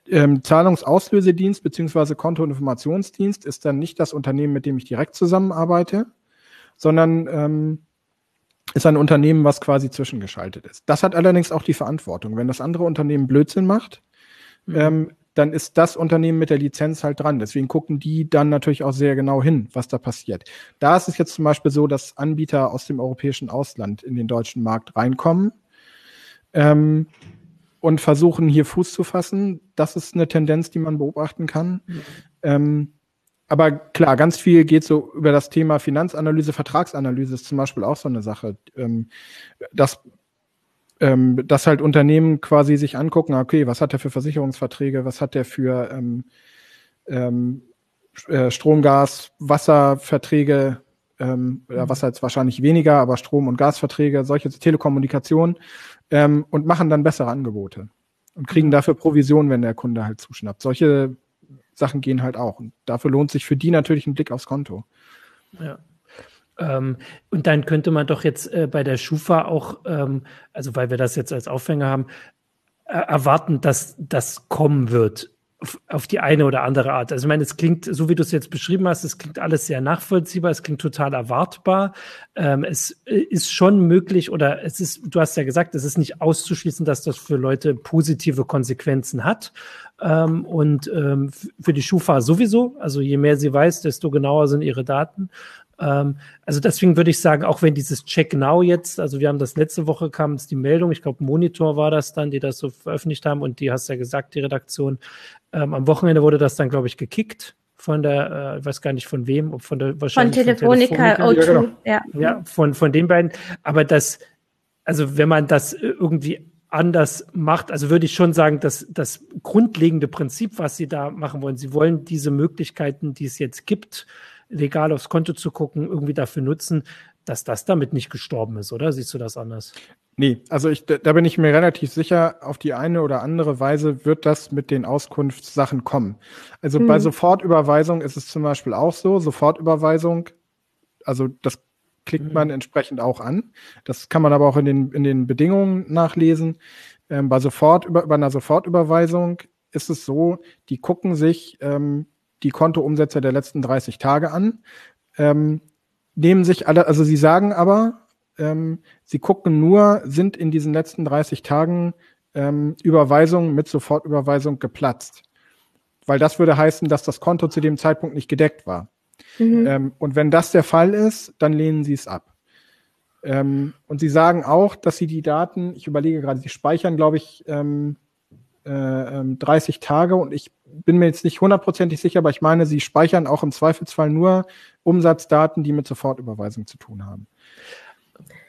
ähm, Zahlungsauslösedienst beziehungsweise Kontoinformationsdienst ist dann nicht das Unternehmen, mit dem ich direkt zusammenarbeite, sondern ähm, ist ein Unternehmen, was quasi zwischengeschaltet ist. Das hat allerdings auch die Verantwortung. Wenn das andere Unternehmen Blödsinn macht, mhm. ähm, dann ist das Unternehmen mit der Lizenz halt dran. Deswegen gucken die dann natürlich auch sehr genau hin, was da passiert. Da ist es jetzt zum Beispiel so, dass Anbieter aus dem europäischen Ausland in den deutschen Markt reinkommen. Ähm, und versuchen hier Fuß zu fassen. Das ist eine Tendenz, die man beobachten kann. Mhm. Ähm, aber klar, ganz viel geht so über das Thema Finanzanalyse, Vertragsanalyse ist zum Beispiel auch so eine Sache. Ähm, dass, ähm, dass halt Unternehmen quasi sich angucken, okay, was hat er für Versicherungsverträge, was hat er für ähm, ähm, äh, Strom, Gas, Wasserverträge, ähm, mhm. Wasser jetzt wahrscheinlich weniger, aber Strom- und Gasverträge, solche Telekommunikation ähm, und machen dann bessere Angebote und kriegen dafür Provision, wenn der Kunde halt zuschnappt. Solche Sachen gehen halt auch. Und dafür lohnt sich für die natürlich ein Blick aufs Konto. Ja. Ähm, und dann könnte man doch jetzt äh, bei der Schufa auch, ähm, also weil wir das jetzt als Aufhänger haben, äh, erwarten, dass das kommen wird auf die eine oder andere Art. Also ich meine, es klingt, so wie du es jetzt beschrieben hast, es klingt alles sehr nachvollziehbar, es klingt total erwartbar. Ähm, es äh, ist schon möglich oder es ist, du hast ja gesagt, es ist nicht auszuschließen, dass das für Leute positive Konsequenzen hat. Ähm, und ähm, für die Schufa sowieso. Also je mehr sie weiß, desto genauer sind ihre Daten. Ähm, also deswegen würde ich sagen, auch wenn dieses Check Now jetzt, also wir haben das letzte Woche kam es die Meldung, ich glaube Monitor war das dann, die das so veröffentlicht haben und die hast ja gesagt, die Redaktion. Ähm, am Wochenende wurde das dann, glaube ich, gekickt von der, äh, ich weiß gar nicht von wem, ob von der wahrscheinlich von Telefonica, von Telefonica. O2, ja, genau. ja. ja, von, von den beiden. Aber das, also wenn man das irgendwie anders macht, also würde ich schon sagen, dass das grundlegende Prinzip, was sie da machen wollen, sie wollen diese Möglichkeiten, die es jetzt gibt, legal aufs Konto zu gucken, irgendwie dafür nutzen, dass das damit nicht gestorben ist, oder? Siehst du das anders? Nee, also ich, da bin ich mir relativ sicher, auf die eine oder andere Weise wird das mit den Auskunftssachen kommen. Also hm. bei Sofortüberweisung ist es zum Beispiel auch so, Sofortüberweisung, also das klickt hm. man entsprechend auch an. Das kann man aber auch in den, in den Bedingungen nachlesen. Ähm, bei Sofort, über, bei einer Sofortüberweisung ist es so, die gucken sich ähm, die Kontoumsätze der letzten 30 Tage an, ähm, nehmen sich alle, also sie sagen aber, ähm, sie gucken nur, sind in diesen letzten 30 Tagen ähm, Überweisungen mit Sofortüberweisung geplatzt. Weil das würde heißen, dass das Konto zu dem Zeitpunkt nicht gedeckt war. Mhm. Ähm, und wenn das der Fall ist, dann lehnen sie es ab. Ähm, und sie sagen auch, dass sie die Daten, ich überlege gerade, sie speichern, glaube ich, ähm, äh, 30 ähm, Tage und ich bin mir jetzt nicht hundertprozentig sicher, aber ich meine, sie speichern auch im Zweifelsfall nur Umsatzdaten, die mit Sofortüberweisung zu tun haben.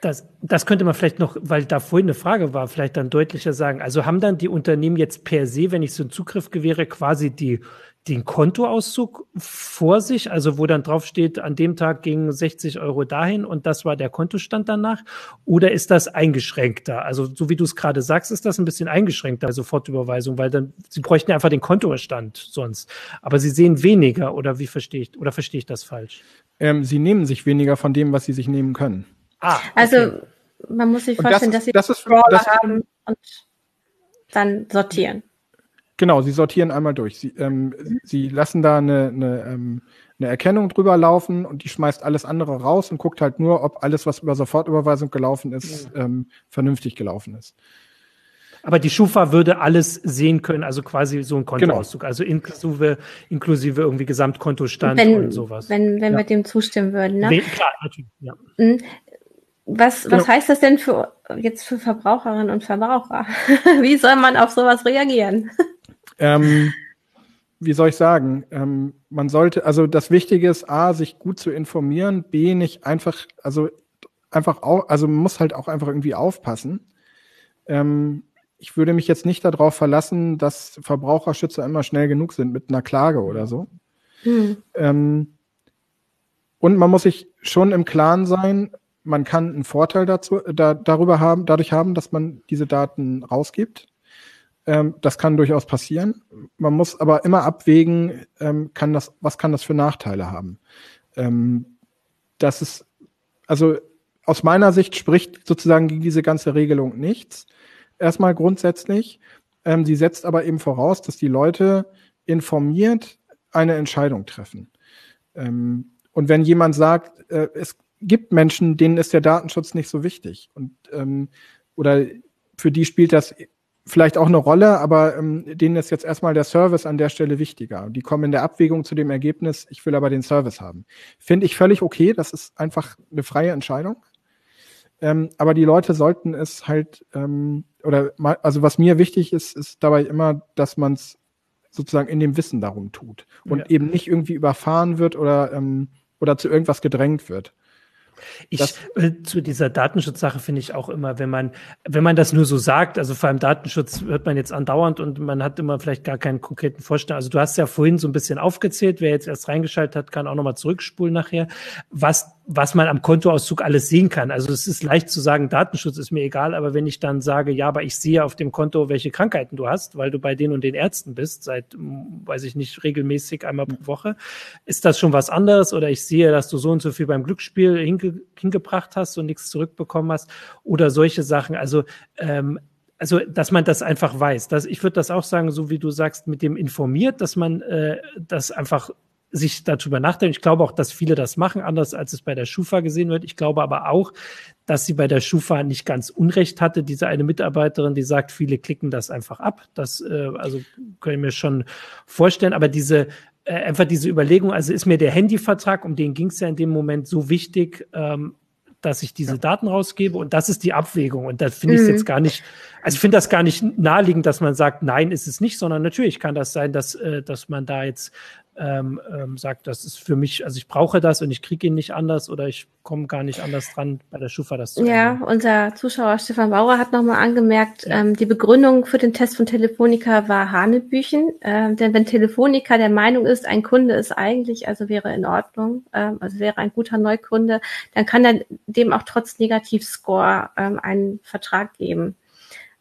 Das, das könnte man vielleicht noch, weil da vorhin eine Frage war, vielleicht dann deutlicher sagen. Also haben dann die Unternehmen jetzt per se, wenn ich so einen Zugriff gewähre, quasi die, den Kontoauszug vor sich, also wo dann drauf steht, an dem Tag gingen 60 Euro dahin und das war der Kontostand danach? Oder ist das eingeschränkter? Also so wie du es gerade sagst, ist das ein bisschen eingeschränkter, Sofortüberweisung, weil dann, sie bräuchten einfach den Kontostand sonst. Aber sie sehen weniger oder wie verstehe ich, oder verstehe ich das falsch? Ähm, sie nehmen sich weniger von dem, was sie sich nehmen können. Ah, also, okay. Also man muss sich vorstellen, das dass sie das ist, das haben und dann sortieren. Genau, sie sortieren einmal durch. Sie, ähm, sie lassen da eine, eine, ähm, eine Erkennung drüber laufen und die schmeißt alles andere raus und guckt halt nur, ob alles, was über Sofortüberweisung gelaufen ist, ähm, vernünftig gelaufen ist. Aber die Schufa würde alles sehen können, also quasi so ein Kontoauszug, genau. also inklusive, inklusive irgendwie Gesamtkontostand wenn, und sowas. Wenn, wenn ja. wir dem zustimmen würden. Ne? Klar, natürlich, ja. Mhm. Was, was ja. heißt das denn für jetzt für Verbraucherinnen und Verbraucher? Wie soll man auf sowas reagieren? Ähm, wie soll ich sagen? Ähm, man sollte, also das Wichtige ist, A, sich gut zu informieren, B, nicht einfach, also einfach auch, also man muss halt auch einfach irgendwie aufpassen. Ähm, ich würde mich jetzt nicht darauf verlassen, dass Verbraucherschützer immer schnell genug sind mit einer Klage oder so. Hm. Ähm, und man muss sich schon im Klaren sein, man kann einen Vorteil dazu, da, darüber haben, dadurch haben, dass man diese Daten rausgibt. Ähm, das kann durchaus passieren. Man muss aber immer abwägen, ähm, kann das, was kann das für Nachteile haben. Ähm, das ist, also aus meiner Sicht spricht sozusagen gegen diese ganze Regelung nichts. Erstmal grundsätzlich. Ähm, sie setzt aber eben voraus, dass die Leute informiert eine Entscheidung treffen. Ähm, und wenn jemand sagt, äh, es gibt Menschen, denen ist der Datenschutz nicht so wichtig. Und ähm, oder für die spielt das vielleicht auch eine Rolle, aber ähm, denen ist jetzt erstmal der Service an der Stelle wichtiger. Die kommen in der Abwägung zu dem Ergebnis, ich will aber den Service haben. Finde ich völlig okay, das ist einfach eine freie Entscheidung. Ähm, aber die Leute sollten es halt, ähm, oder mal, also was mir wichtig ist, ist dabei immer, dass man es sozusagen in dem Wissen darum tut und ja. eben nicht irgendwie überfahren wird oder, ähm, oder zu irgendwas gedrängt wird. Ich äh, zu dieser Datenschutzsache finde ich auch immer, wenn man, wenn man das nur so sagt, also vor allem Datenschutz hört man jetzt andauernd und man hat immer vielleicht gar keinen konkreten Vorstellung. Also du hast ja vorhin so ein bisschen aufgezählt, wer jetzt erst reingeschaltet hat, kann auch nochmal zurückspulen nachher, was was man am Kontoauszug alles sehen kann. Also es ist leicht zu sagen, Datenschutz ist mir egal, aber wenn ich dann sage, ja, aber ich sehe auf dem Konto, welche Krankheiten du hast, weil du bei den und den Ärzten bist, seit, weiß ich nicht, regelmäßig einmal pro Woche, ist das schon was anderes? Oder ich sehe, dass du so und so viel beim Glücksspiel hinge hingebracht hast und nichts zurückbekommen hast oder solche Sachen. Also ähm, also dass man das einfach weiß. Das, ich würde das auch sagen, so wie du sagst, mit dem informiert, dass man äh, das einfach sich darüber nachdenken. Ich glaube auch, dass viele das machen, anders als es bei der Schufa gesehen wird. Ich glaube aber auch, dass sie bei der Schufa nicht ganz Unrecht hatte. Diese eine Mitarbeiterin, die sagt, viele klicken das einfach ab. Das, äh, also kann ich mir schon vorstellen. Aber diese, äh, einfach diese Überlegung, also ist mir der Handyvertrag, um den ging es ja in dem Moment so wichtig, ähm, dass ich diese ja. Daten rausgebe und das ist die Abwägung und da finde ich es mhm. jetzt gar nicht, also ich finde das gar nicht naheliegend, dass man sagt, nein, ist es nicht, sondern natürlich kann das sein, dass, äh, dass man da jetzt ähm, ähm, sagt, das ist für mich, also ich brauche das und ich kriege ihn nicht anders oder ich komme gar nicht anders dran, bei der Schufa das zu Ja, ändern. unser Zuschauer Stefan Bauer hat nochmal angemerkt, ja. ähm, die Begründung für den Test von Telefonica war Hanebüchen, ähm, denn wenn Telefonica der Meinung ist, ein Kunde ist eigentlich, also wäre in Ordnung, ähm, also wäre ein guter Neukunde, dann kann er dem auch trotz Negativscore ähm, einen Vertrag geben.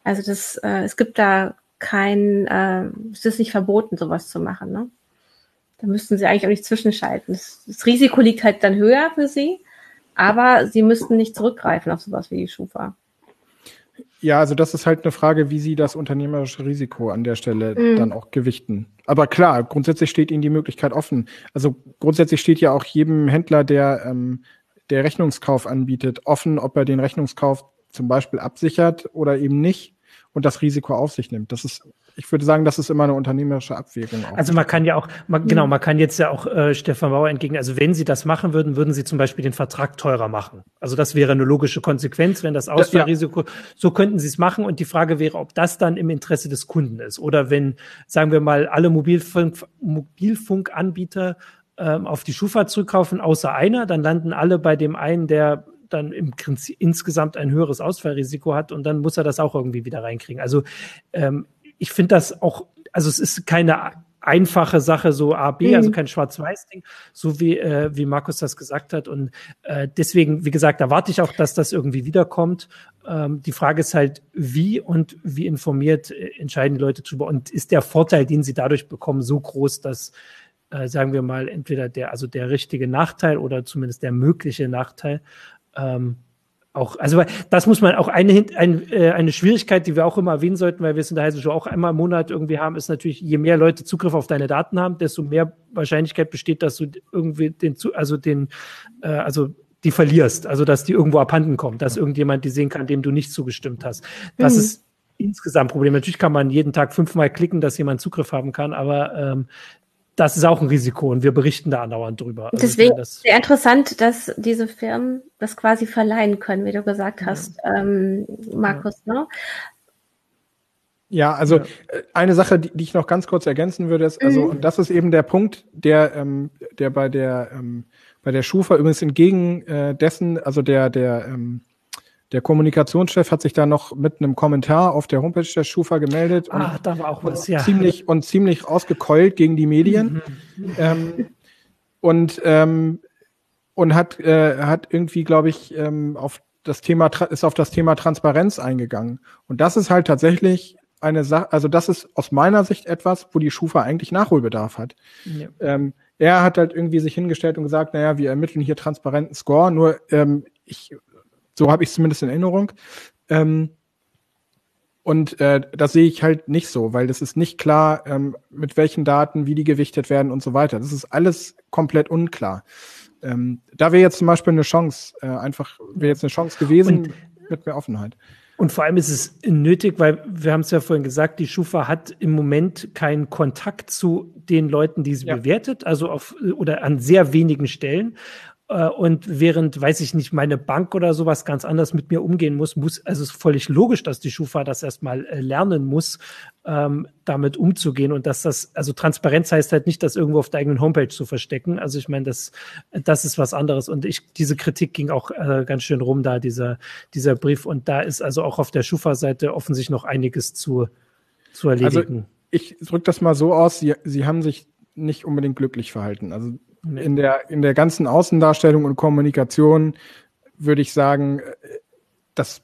Also das, äh, es gibt da kein, äh, es ist nicht verboten, sowas zu machen, ne? Da müssten sie eigentlich auch nicht zwischenschalten. Das, das, Risiko liegt halt dann höher für sie, aber sie müssten nicht zurückgreifen auf sowas wie die Schufa. Ja, also das ist halt eine Frage, wie sie das unternehmerische Risiko an der Stelle mhm. dann auch gewichten. Aber klar, grundsätzlich steht ihnen die Möglichkeit offen. Also grundsätzlich steht ja auch jedem Händler, der, ähm, der Rechnungskauf anbietet, offen, ob er den Rechnungskauf zum Beispiel absichert oder eben nicht. und das Risiko auf sich nimmt. Das ist ich würde sagen, das ist immer eine unternehmerische Abwägung. Auch. Also man kann ja auch, man, genau, mhm. man kann jetzt ja auch äh, Stefan Bauer entgegen, also wenn Sie das machen würden, würden Sie zum Beispiel den Vertrag teurer machen. Also das wäre eine logische Konsequenz, wenn das Ausfallrisiko, ja. so könnten Sie es machen und die Frage wäre, ob das dann im Interesse des Kunden ist oder wenn, sagen wir mal, alle Mobilfunk, Mobilfunkanbieter ähm, auf die Schufa zurückkaufen, außer einer, dann landen alle bei dem einen, der dann im Prinzip insgesamt ein höheres Ausfallrisiko hat und dann muss er das auch irgendwie wieder reinkriegen. Also ähm, ich finde das auch, also es ist keine einfache Sache, so A, B, also mhm. also kein Schwarz-Weiß-Ding, so wie, äh, wie Markus das gesagt hat. Und äh, deswegen, wie gesagt, erwarte ich auch, dass das irgendwie wiederkommt. Ähm, die Frage ist halt, wie und wie informiert äh, entscheiden die Leute drüber und ist der Vorteil, den sie dadurch bekommen, so groß, dass äh, sagen wir mal, entweder der, also der richtige Nachteil oder zumindest der mögliche Nachteil ähm, auch, also das muss man auch eine, ein, äh, eine Schwierigkeit, die wir auch immer erwähnen sollten, weil wir es in der Heise Show auch einmal im Monat irgendwie haben, ist natürlich, je mehr Leute Zugriff auf deine Daten haben, desto mehr Wahrscheinlichkeit besteht, dass du irgendwie den, also den, äh, also die verlierst, also dass die irgendwo abhanden kommt, dass irgendjemand die sehen kann, dem du nicht zugestimmt hast. Das mhm. ist insgesamt ein Problem. Natürlich kann man jeden Tag fünfmal klicken, dass jemand Zugriff haben kann, aber ähm, das ist auch ein Risiko und wir berichten da andauernd drüber. Also Deswegen ist es sehr interessant, dass diese Firmen das quasi verleihen können, wie du gesagt hast, ja. ähm, Markus. Ja. Ne? Ja, also ja. Äh, eine Sache, die, die, ich noch ganz kurz ergänzen würde, ist, also, mhm. und das ist eben der Punkt, der, ähm, der bei der ähm, bei der Schufa übrigens entgegen äh, dessen, also der, der ähm, der Kommunikationschef hat sich da noch mit einem Kommentar auf der Homepage der Schufa gemeldet Ach, und, da war auch was, ja. ziemlich und ziemlich ausgekeult gegen die Medien mhm. ähm, und ähm, und hat äh, hat irgendwie, glaube ich, ähm, auf das Thema ist auf das Thema Transparenz eingegangen und das ist halt tatsächlich eine Sache, also das ist aus meiner Sicht etwas, wo die Schufa eigentlich Nachholbedarf hat. Ja. Ähm, er hat halt irgendwie sich hingestellt und gesagt, naja, wir ermitteln hier transparenten Score, nur ähm, ich so habe ich zumindest in Erinnerung. Ähm, und äh, das sehe ich halt nicht so, weil das ist nicht klar, ähm, mit welchen Daten, wie die gewichtet werden und so weiter. Das ist alles komplett unklar. Ähm, da wäre jetzt zum Beispiel eine Chance, äh, einfach wäre jetzt eine Chance gewesen und, mit mehr Offenheit. Und vor allem ist es nötig, weil wir haben es ja vorhin gesagt, die Schufa hat im Moment keinen Kontakt zu den Leuten, die sie ja. bewertet, also auf oder an sehr wenigen Stellen. Äh, und während, weiß ich nicht, meine Bank oder sowas ganz anders mit mir umgehen muss, muss, also es ist völlig logisch, dass die Schufa das erstmal äh, lernen muss, ähm, damit umzugehen und dass das, also Transparenz heißt halt nicht, das irgendwo auf der eigenen Homepage zu verstecken. Also ich meine, das, das ist was anderes und ich, diese Kritik ging auch äh, ganz schön rum da, dieser, dieser Brief und da ist also auch auf der Schufa-Seite offensichtlich noch einiges zu, zu also erledigen. Also ich drücke das mal so aus, Sie, Sie haben sich nicht unbedingt glücklich verhalten. Also in der, in der ganzen Außendarstellung und Kommunikation würde ich sagen, das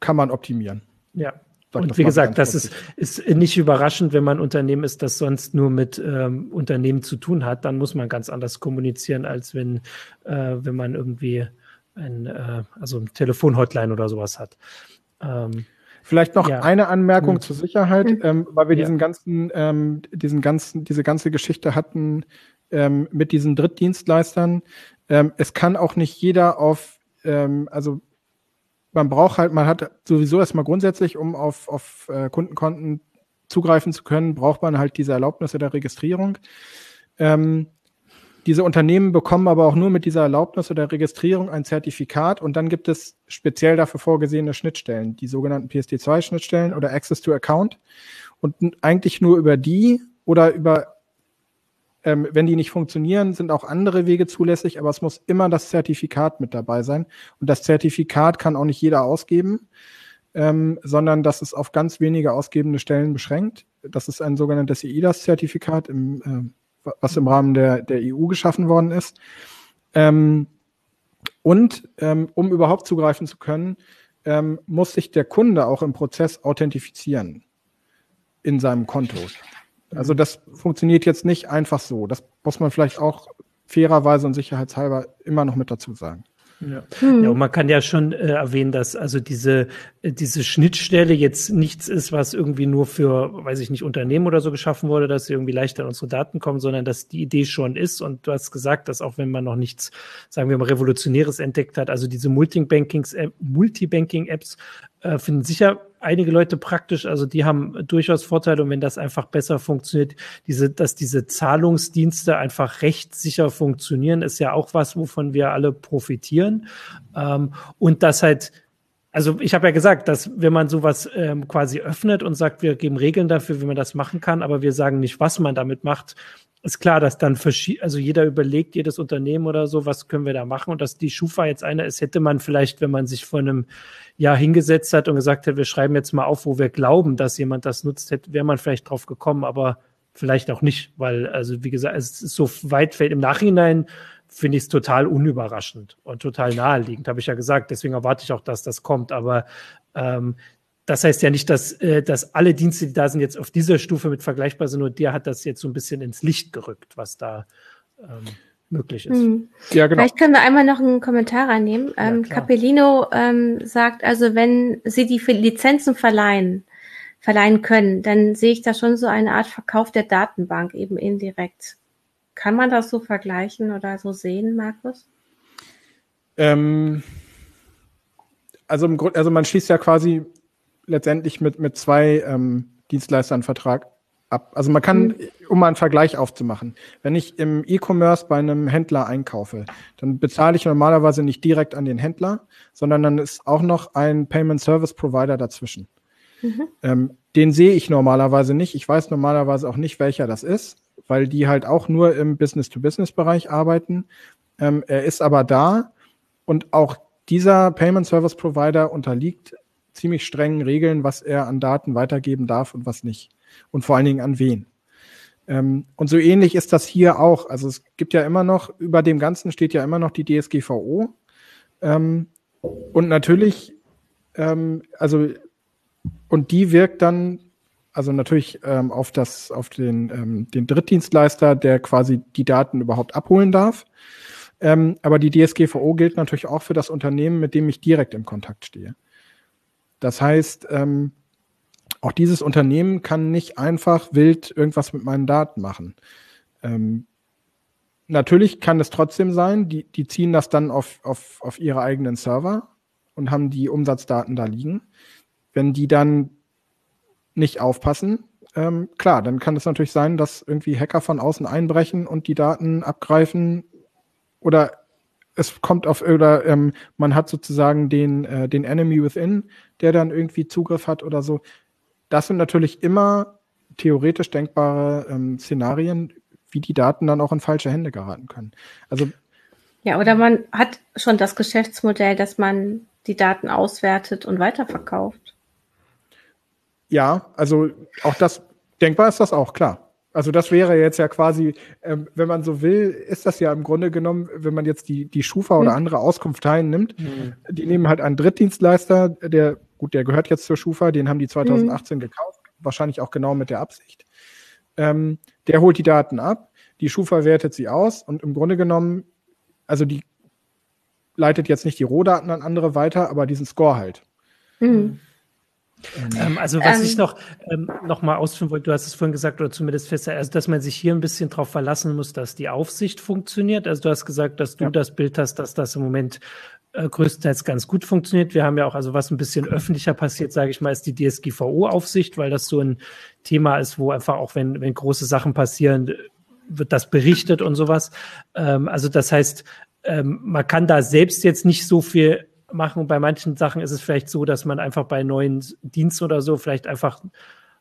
kann man optimieren. Ja. und wie gesagt, das ist, ist nicht überraschend, wenn man ein Unternehmen ist, das sonst nur mit ähm, Unternehmen zu tun hat, dann muss man ganz anders kommunizieren, als wenn, äh, wenn man irgendwie ein, äh, also ein Telefon-Hotline oder sowas hat. Ähm, Vielleicht noch ja. eine Anmerkung hm. zur Sicherheit, hm. ähm, weil wir ja. diesen ganzen, ähm, diesen ganzen, diese ganze Geschichte hatten ähm, mit diesen Drittdienstleistern. Ähm, es kann auch nicht jeder auf, ähm, also man braucht halt, man hat sowieso erstmal grundsätzlich, um auf, auf äh, Kundenkonten zugreifen zu können, braucht man halt diese Erlaubnisse der Registrierung. Ähm, diese Unternehmen bekommen aber auch nur mit dieser Erlaubnis oder Registrierung ein Zertifikat und dann gibt es speziell dafür vorgesehene Schnittstellen, die sogenannten PSD2-Schnittstellen oder Access to Account. Und eigentlich nur über die oder über ähm, wenn die nicht funktionieren, sind auch andere Wege zulässig, aber es muss immer das Zertifikat mit dabei sein. Und das Zertifikat kann auch nicht jeder ausgeben, ähm, sondern das ist auf ganz wenige ausgebende Stellen beschränkt. Das ist ein sogenanntes EIDAS-Zertifikat, im, äh, was im Rahmen der, der EU geschaffen worden ist. Ähm, und ähm, um überhaupt zugreifen zu können, ähm, muss sich der Kunde auch im Prozess authentifizieren in seinem Konto. Also das funktioniert jetzt nicht einfach so. Das muss man vielleicht auch fairerweise und sicherheitshalber immer noch mit dazu sagen. Ja. Hm. ja, und man kann ja schon äh, erwähnen, dass also diese, diese Schnittstelle jetzt nichts ist, was irgendwie nur für, weiß ich nicht, Unternehmen oder so geschaffen wurde, dass sie irgendwie leichter an unsere Daten kommen, sondern dass die Idee schon ist. Und du hast gesagt, dass auch wenn man noch nichts, sagen wir mal, Revolutionäres entdeckt hat, also diese Multibanking-Apps äh, Multibanking -Apps, äh, finden sicher einige Leute praktisch, also die haben durchaus Vorteile und wenn das einfach besser funktioniert, diese, dass diese Zahlungsdienste einfach rechtssicher funktionieren, ist ja auch was, wovon wir alle profitieren. Ähm, und das halt also ich habe ja gesagt, dass wenn man sowas ähm, quasi öffnet und sagt, wir geben Regeln dafür, wie man das machen kann, aber wir sagen nicht, was man damit macht, ist klar, dass dann also jeder überlegt, jedes Unternehmen oder so, was können wir da machen? Und dass die Schufa jetzt eine ist, hätte man vielleicht, wenn man sich vor einem Jahr hingesetzt hat und gesagt hat, wir schreiben jetzt mal auf, wo wir glauben, dass jemand das nutzt, hätte, wäre man vielleicht drauf gekommen, aber vielleicht auch nicht, weil, also wie gesagt, es ist so weit fällt im Nachhinein finde ich es total unüberraschend und total naheliegend, habe ich ja gesagt. Deswegen erwarte ich auch, dass das kommt. Aber ähm, das heißt ja nicht, dass, äh, dass alle Dienste, die da sind, jetzt auf dieser Stufe mit vergleichbar sind. Nur der hat das jetzt so ein bisschen ins Licht gerückt, was da ähm, möglich ist. Hm. Ja, genau. Vielleicht können wir einmal noch einen Kommentar reinnehmen. Ähm, ja, Capellino ähm, sagt also, wenn Sie die Lizenzen verleihen, verleihen können, dann sehe ich da schon so eine Art Verkauf der Datenbank eben indirekt. Kann man das so vergleichen oder so sehen, Markus? Ähm, also, im Grund, also man schließt ja quasi letztendlich mit, mit zwei ähm, Dienstleistern Vertrag ab. Also man kann, mhm. um mal einen Vergleich aufzumachen, wenn ich im E-Commerce bei einem Händler einkaufe, dann bezahle ich normalerweise nicht direkt an den Händler, sondern dann ist auch noch ein Payment Service Provider dazwischen. Mhm. Ähm, den sehe ich normalerweise nicht. Ich weiß normalerweise auch nicht, welcher das ist weil die halt auch nur im Business-to-Business-Bereich arbeiten. Ähm, er ist aber da und auch dieser Payment Service Provider unterliegt ziemlich strengen Regeln, was er an Daten weitergeben darf und was nicht. Und vor allen Dingen an wen. Ähm, und so ähnlich ist das hier auch. Also es gibt ja immer noch, über dem Ganzen steht ja immer noch die DSGVO. Ähm, und natürlich, ähm, also, und die wirkt dann also natürlich ähm, auf das, auf den, ähm, den Drittdienstleister, der quasi die Daten überhaupt abholen darf. Ähm, aber die DSGVO gilt natürlich auch für das Unternehmen, mit dem ich direkt im Kontakt stehe. Das heißt, ähm, auch dieses Unternehmen kann nicht einfach wild irgendwas mit meinen Daten machen. Ähm, natürlich kann es trotzdem sein, die, die ziehen das dann auf, auf, auf ihre eigenen Server und haben die Umsatzdaten da liegen. Wenn die dann nicht aufpassen, ähm, klar, dann kann es natürlich sein, dass irgendwie Hacker von außen einbrechen und die Daten abgreifen oder es kommt auf oder ähm, man hat sozusagen den äh, den Enemy within, der dann irgendwie Zugriff hat oder so. Das sind natürlich immer theoretisch denkbare ähm, Szenarien, wie die Daten dann auch in falsche Hände geraten können. Also ja, oder man hat schon das Geschäftsmodell, dass man die Daten auswertet und weiterverkauft. Ja, also auch das, denkbar ist das auch, klar. Also das wäre jetzt ja quasi, ähm, wenn man so will, ist das ja im Grunde genommen, wenn man jetzt die, die Schufa oder mhm. andere Auskunfteien nimmt, mhm. die nehmen halt einen Drittdienstleister, der, gut, der gehört jetzt zur Schufa, den haben die 2018 mhm. gekauft, wahrscheinlich auch genau mit der Absicht. Ähm, der holt die Daten ab, die Schufa wertet sie aus und im Grunde genommen, also die leitet jetzt nicht die Rohdaten an andere weiter, aber diesen Score halt. Mhm. Ähm, also was ähm, ich noch, ähm, noch mal ausführen wollte, du hast es vorhin gesagt, oder zumindest fest, also dass man sich hier ein bisschen darauf verlassen muss, dass die Aufsicht funktioniert. Also du hast gesagt, dass du ja. das Bild hast, dass das im Moment äh, größtenteils ganz gut funktioniert. Wir haben ja auch, also was ein bisschen öffentlicher passiert, sage ich mal, ist die DSGVO-Aufsicht, weil das so ein Thema ist, wo einfach auch, wenn, wenn große Sachen passieren, wird das berichtet und sowas. Ähm, also das heißt, ähm, man kann da selbst jetzt nicht so viel machen. Bei manchen Sachen ist es vielleicht so, dass man einfach bei neuen Diensten oder so vielleicht einfach,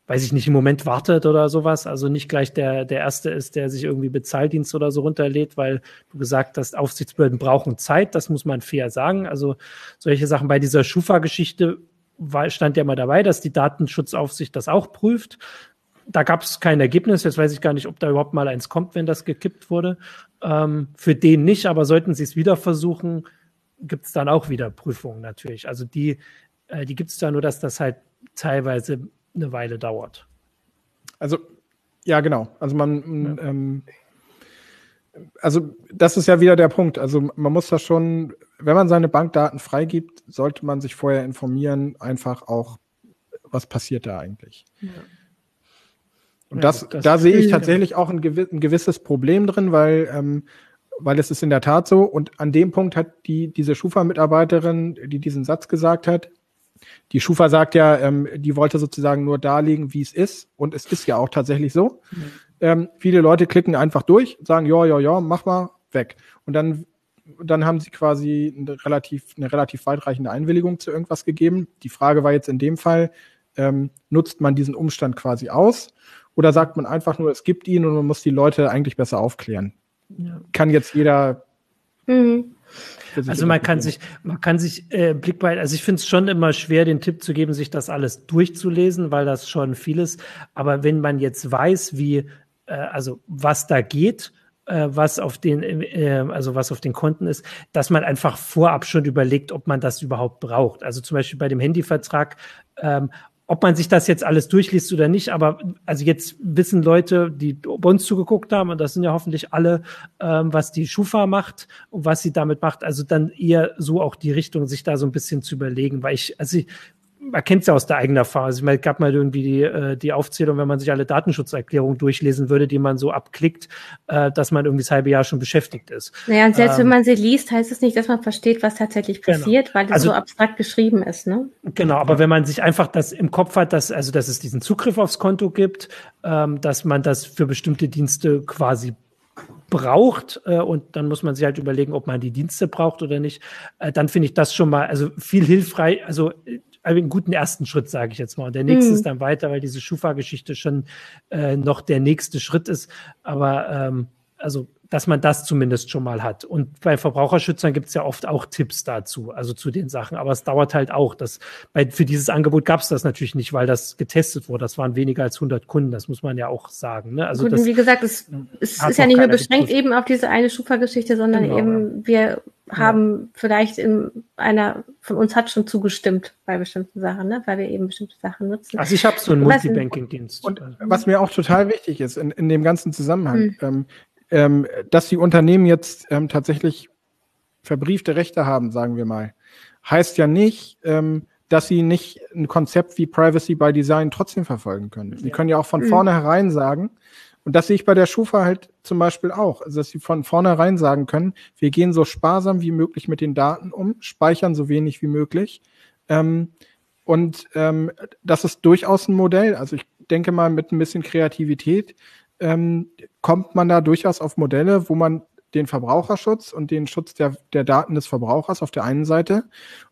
weiß ich nicht, im Moment wartet oder sowas. Also nicht gleich der, der Erste ist, der sich irgendwie Bezahldienst oder so runterlädt, weil du gesagt hast, Aufsichtsbehörden brauchen Zeit. Das muss man fair sagen. Also solche Sachen bei dieser Schufa-Geschichte stand ja mal dabei, dass die Datenschutzaufsicht das auch prüft. Da gab es kein Ergebnis. Jetzt weiß ich gar nicht, ob da überhaupt mal eins kommt, wenn das gekippt wurde. Ähm, für den nicht, aber sollten sie es wieder versuchen, gibt es dann auch wieder Prüfungen natürlich. Also die, äh, die gibt es da nur, dass das halt teilweise eine Weile dauert. Also, ja, genau. Also man, ja. ähm, also das ist ja wieder der Punkt. Also man muss da schon, wenn man seine Bankdaten freigibt, sollte man sich vorher informieren, einfach auch, was passiert da eigentlich. Ja. Und das, das da sehe ich tatsächlich auch ein, gewisses Problem drin, weil ähm, weil es ist in der Tat so. Und an dem Punkt hat die, diese Schufa-Mitarbeiterin, die diesen Satz gesagt hat, die Schufa sagt ja, ähm, die wollte sozusagen nur darlegen, wie es ist. Und es ist ja auch tatsächlich so. Mhm. Ähm, viele Leute klicken einfach durch, sagen, ja, ja, ja, mach mal, weg. Und dann, dann haben sie quasi eine relativ, eine relativ weitreichende Einwilligung zu irgendwas gegeben. Die Frage war jetzt in dem Fall, ähm, nutzt man diesen Umstand quasi aus oder sagt man einfach nur, es gibt ihn und man muss die Leute eigentlich besser aufklären? Ja. Kann jetzt jeder. Mhm. Also man kann sich, man kann sich äh, Blickweite, also ich finde es schon immer schwer, den Tipp zu geben, sich das alles durchzulesen, weil das schon vieles. Aber wenn man jetzt weiß, wie, äh, also was da geht, äh, was auf den, äh, also was auf den Konten ist, dass man einfach vorab schon überlegt, ob man das überhaupt braucht. Also zum Beispiel bei dem Handyvertrag, ähm, ob man sich das jetzt alles durchliest oder nicht, aber also jetzt wissen Leute, die bei uns zugeguckt haben, und das sind ja hoffentlich alle, ähm, was die Schufa macht und was sie damit macht, also dann eher so auch die Richtung, sich da so ein bisschen zu überlegen, weil ich, also ich, man kennt es ja aus der eigenen Erfahrung. Also ich meine, es gab mal irgendwie die, äh, die Aufzählung, wenn man sich alle Datenschutzerklärungen durchlesen würde, die man so abklickt, äh, dass man irgendwie das halbe Jahr schon beschäftigt ist. Naja, und selbst ähm, wenn man sie liest, heißt es nicht, dass man versteht, was tatsächlich genau. passiert, genau. weil das also, so abstrakt geschrieben ist, ne? Genau, aber wenn man sich einfach das im Kopf hat, dass, also dass es diesen Zugriff aufs Konto gibt, ähm, dass man das für bestimmte Dienste quasi braucht äh, und dann muss man sich halt überlegen, ob man die Dienste braucht oder nicht. Äh, dann finde ich das schon mal also viel hilfreich. Also einen guten ersten Schritt, sage ich jetzt mal. Und der nächste mhm. ist dann weiter, weil diese Schufa-Geschichte schon äh, noch der nächste Schritt ist. Aber ähm, also dass man das zumindest schon mal hat. Und bei Verbraucherschützern gibt es ja oft auch Tipps dazu, also zu den Sachen. Aber es dauert halt auch. Das, bei, für dieses Angebot gab es das natürlich nicht, weil das getestet wurde. Das waren weniger als 100 Kunden, das muss man ja auch sagen. Ne? Also Gut, das, wie gesagt, es, es ist ja nicht nur beschränkt eben auf diese eine Schufa-Geschichte, sondern genau, eben wir haben ja. vielleicht in einer von uns hat schon zugestimmt bei bestimmten Sachen, ne? weil wir eben bestimmte Sachen nutzen. Also ich habe so einen Multibanking-Dienst. Und was mir auch total wichtig ist in, in dem ganzen Zusammenhang, hm. ähm, ähm, dass die Unternehmen jetzt ähm, tatsächlich verbriefte Rechte haben, sagen wir mal, heißt ja nicht, ähm, dass sie nicht ein Konzept wie Privacy by Design trotzdem verfolgen können. Sie können ja auch von mhm. vornherein sagen, und das sehe ich bei der Schufa halt zum Beispiel auch, also dass sie von vornherein sagen können, wir gehen so sparsam wie möglich mit den Daten um, speichern so wenig wie möglich. Ähm, und ähm, das ist durchaus ein Modell. Also ich denke mal, mit ein bisschen Kreativität ähm, kommt man da durchaus auf Modelle, wo man den Verbraucherschutz und den Schutz der, der Daten des Verbrauchers auf der einen Seite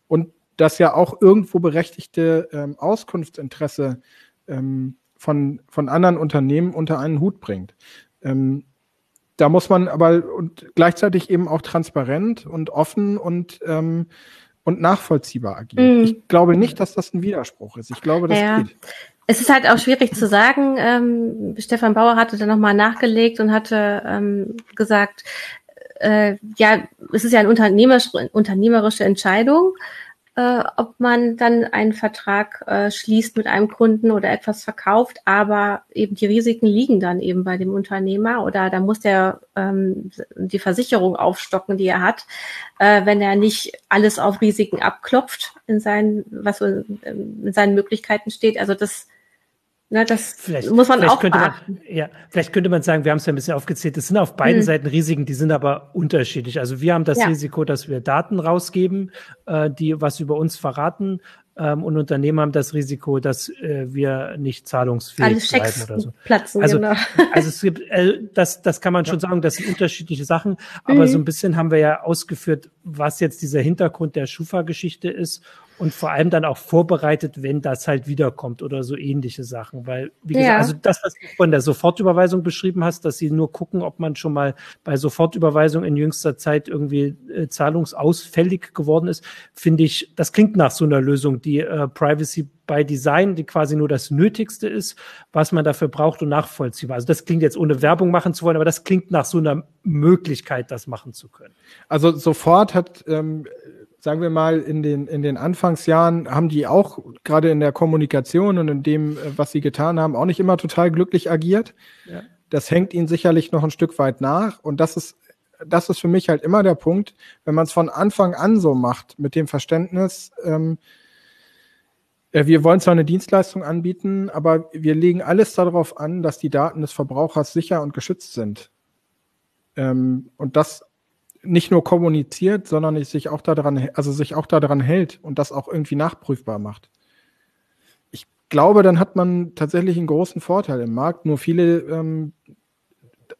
und das ja auch irgendwo berechtigte ähm, Auskunftsinteresse ähm, von, von anderen Unternehmen unter einen Hut bringt. Ähm, da muss man aber und gleichzeitig eben auch transparent und offen und ähm, und nachvollziehbar agieren. Mm. Ich glaube nicht, dass das ein Widerspruch ist. Ich glaube, das ja. geht. Es ist halt auch schwierig zu sagen. Ähm, Stefan Bauer hatte da nochmal nachgelegt und hatte ähm, gesagt, äh, ja, es ist ja eine unternehmerische, unternehmerische Entscheidung, äh, ob man dann einen Vertrag äh, schließt mit einem Kunden oder etwas verkauft, aber eben die Risiken liegen dann eben bei dem Unternehmer oder da muss der ähm, die Versicherung aufstocken, die er hat, äh, wenn er nicht alles auf Risiken abklopft in seinen, was in seinen Möglichkeiten steht. Also das na, das vielleicht, muss man auch könnte man, ja, vielleicht könnte man sagen, wir haben es ja ein bisschen aufgezählt, es sind auf beiden hm. Seiten Risiken, die sind aber unterschiedlich. Also wir haben das ja. Risiko, dass wir Daten rausgeben, äh, die was über uns verraten ähm, und Unternehmen haben das Risiko, dass äh, wir nicht zahlungsfähig Alle bleiben oder so. Platzen, also, genau. also es gibt, äh, das, das kann man schon sagen, das sind unterschiedliche Sachen, aber mhm. so ein bisschen haben wir ja ausgeführt, was jetzt dieser Hintergrund der Schufa-Geschichte ist und vor allem dann auch vorbereitet, wenn das halt wiederkommt oder so ähnliche Sachen. Weil, wie gesagt, ja. also das, was du von der Sofortüberweisung beschrieben hast, dass sie nur gucken, ob man schon mal bei Sofortüberweisung in jüngster Zeit irgendwie äh, zahlungsausfällig geworden ist, finde ich, das klingt nach so einer Lösung, die äh, Privacy by Design, die quasi nur das Nötigste ist, was man dafür braucht und nachvollziehbar. Also das klingt jetzt ohne Werbung machen zu wollen, aber das klingt nach so einer Möglichkeit, das machen zu können. Also sofort hat ähm, sagen wir mal, in den, in den Anfangsjahren haben die auch gerade in der Kommunikation und in dem, äh, was sie getan haben, auch nicht immer total glücklich agiert. Ja. Das hängt ihnen sicherlich noch ein Stück weit nach. Und das ist, das ist für mich halt immer der Punkt, wenn man es von Anfang an so macht, mit dem Verständnis, ähm, äh, wir wollen zwar eine Dienstleistung anbieten, aber wir legen alles darauf an, dass die Daten des Verbrauchers sicher und geschützt sind. Ähm, und das nicht nur kommuniziert, sondern sich auch daran, also sich auch daran hält und das auch irgendwie nachprüfbar macht. Ich glaube, dann hat man tatsächlich einen großen Vorteil im Markt. Nur viele, ähm,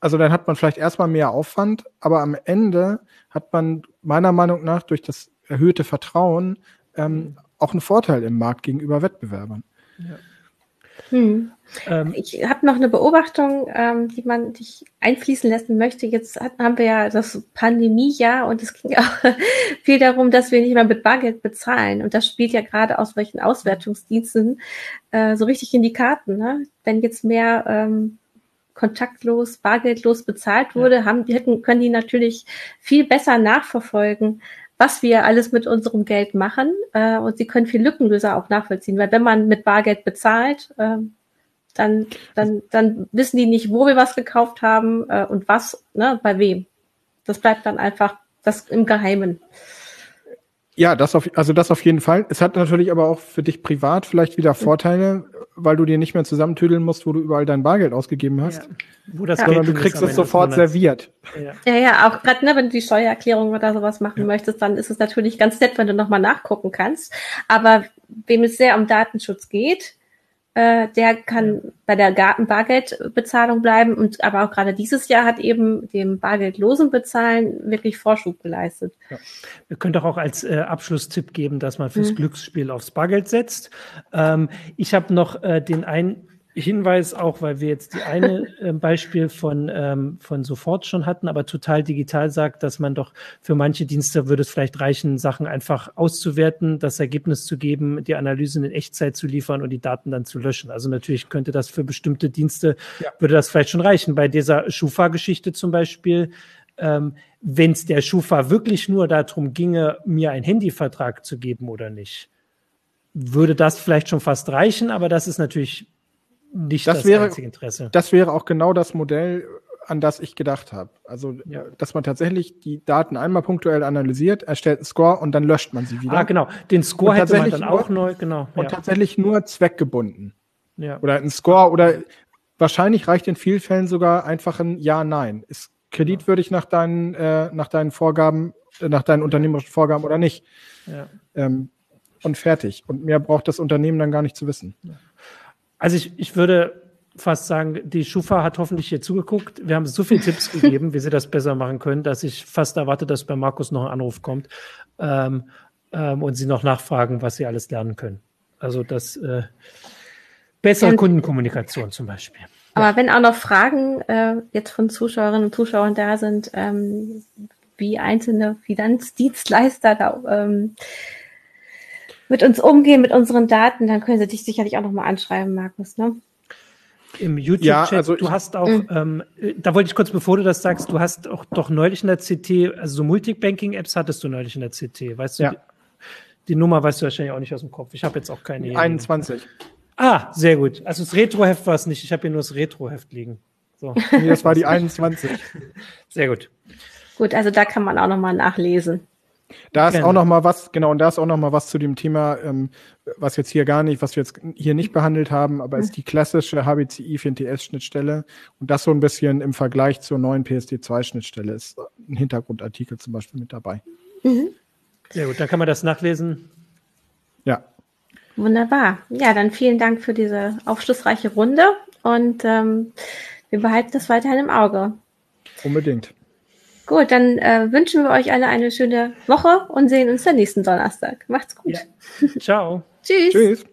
also dann hat man vielleicht erstmal mehr Aufwand, aber am Ende hat man meiner Meinung nach durch das erhöhte Vertrauen ähm, auch einen Vorteil im Markt gegenüber Wettbewerbern. Ja. Hm. Ähm, ich habe noch eine Beobachtung, ähm, die man dich einfließen lassen möchte. Jetzt hat, haben wir ja das Pandemiejahr und es ging auch viel darum, dass wir nicht mehr mit Bargeld bezahlen. Und das spielt ja gerade aus welchen Auswertungsdiensten äh, so richtig in die Karten. Ne? Wenn jetzt mehr ähm, kontaktlos, bargeldlos bezahlt wurde, ja. haben, hätten, können die natürlich viel besser nachverfolgen, was wir alles mit unserem Geld machen. Äh, und sie können viel Lückenlöser auch nachvollziehen, weil wenn man mit Bargeld bezahlt, äh, dann, dann, dann wissen die nicht, wo wir was gekauft haben äh, und was, ne, bei wem. Das bleibt dann einfach das im Geheimen. Ja, das auf, also das auf jeden Fall. Es hat natürlich aber auch für dich privat vielleicht wieder Vorteile, weil du dir nicht mehr zusammentüdeln musst, wo du überall dein Bargeld ausgegeben hast. Ja. Wo das ja. Sondern du kriegst es sofort serviert. Ja, ja, ja auch gerade, ne, wenn du die Steuererklärung oder sowas machen ja. möchtest, dann ist es natürlich ganz nett, wenn du nochmal nachgucken kannst. Aber wem es sehr um Datenschutz geht, äh, der kann bei der Gartenbargeldbezahlung bleiben und aber auch gerade dieses Jahr hat eben dem bargeldlosen Bezahlen wirklich Vorschub geleistet. Ja. Wir können doch auch als äh, Abschlusstipp geben, dass man fürs mhm. Glücksspiel aufs Bargeld setzt. Ähm, ich habe noch äh, den einen Hinweis auch, weil wir jetzt die eine äh, Beispiel von, ähm, von sofort schon hatten, aber total digital sagt, dass man doch für manche Dienste würde es vielleicht reichen, Sachen einfach auszuwerten, das Ergebnis zu geben, die Analysen in Echtzeit zu liefern und die Daten dann zu löschen. Also natürlich könnte das für bestimmte Dienste, ja. würde das vielleicht schon reichen. Bei dieser Schufa-Geschichte zum Beispiel, ähm, wenn es der Schufa wirklich nur darum ginge, mir einen Handyvertrag zu geben oder nicht, würde das vielleicht schon fast reichen, aber das ist natürlich nicht das, das wäre, einzige Interesse. Das wäre auch genau das Modell, an das ich gedacht habe. Also, ja. dass man tatsächlich die Daten einmal punktuell analysiert, erstellt einen Score und dann löscht man sie wieder. Ah, genau. Den Score hätte man dann auch neu, genau. Und ja. tatsächlich nur zweckgebunden. Ja. Oder ein Score oder wahrscheinlich reicht in vielen Fällen sogar einfach ein Ja, Nein. Ist kreditwürdig nach deinen, äh, nach deinen Vorgaben, äh, nach deinen unternehmerischen Vorgaben oder nicht? Ja. Ähm, und fertig. Und mehr braucht das Unternehmen dann gar nicht zu wissen. Ja. Also ich, ich würde fast sagen, die Schufa hat hoffentlich hier zugeguckt. Wir haben so viele Tipps gegeben, wie sie das besser machen können, dass ich fast erwarte, dass bei Markus noch ein Anruf kommt ähm, ähm, und sie noch nachfragen, was sie alles lernen können. Also das äh, bessere und, Kundenkommunikation zum Beispiel. Aber ja. wenn auch noch Fragen äh, jetzt von Zuschauerinnen und Zuschauern da sind, ähm, wie einzelne Finanzdienstleister da ähm, mit uns umgehen, mit unseren Daten, dann können sie dich sicherlich auch nochmal anschreiben, Markus, ne? Im YouTube-Chat, ja, also du hast auch, mhm. ähm, da wollte ich kurz, bevor du das sagst, du hast auch doch neulich in der CT, also so Multibanking-Apps hattest du neulich in der CT, weißt du? Ja. Die, die, Nummer weißt du wahrscheinlich auch nicht aus dem Kopf. Ich habe jetzt auch keine. 21. Ah, sehr gut. Also das Retro-Heft war es nicht. Ich habe hier nur das Retro-Heft liegen. So. nee, das war die 21. Sehr gut. Gut, also da kann man auch nochmal nachlesen. Da ist Gerne. auch noch mal was, genau, und da ist auch noch mal was zu dem Thema, ähm, was jetzt hier gar nicht, was wir jetzt hier nicht behandelt haben, aber mhm. ist die klassische HBCI 4TS-Schnittstelle und das so ein bisschen im Vergleich zur neuen PSD2-Schnittstelle ist ein Hintergrundartikel zum Beispiel mit dabei. Mhm. Sehr gut, dann kann man das nachlesen. Ja. Wunderbar. Ja, dann vielen Dank für diese aufschlussreiche Runde und ähm, wir behalten das weiterhin im Auge. Unbedingt. Gut, dann äh, wünschen wir euch alle eine schöne Woche und sehen uns dann nächsten Donnerstag. Macht's gut. Ja. Ciao. Tschüss. Tschüss.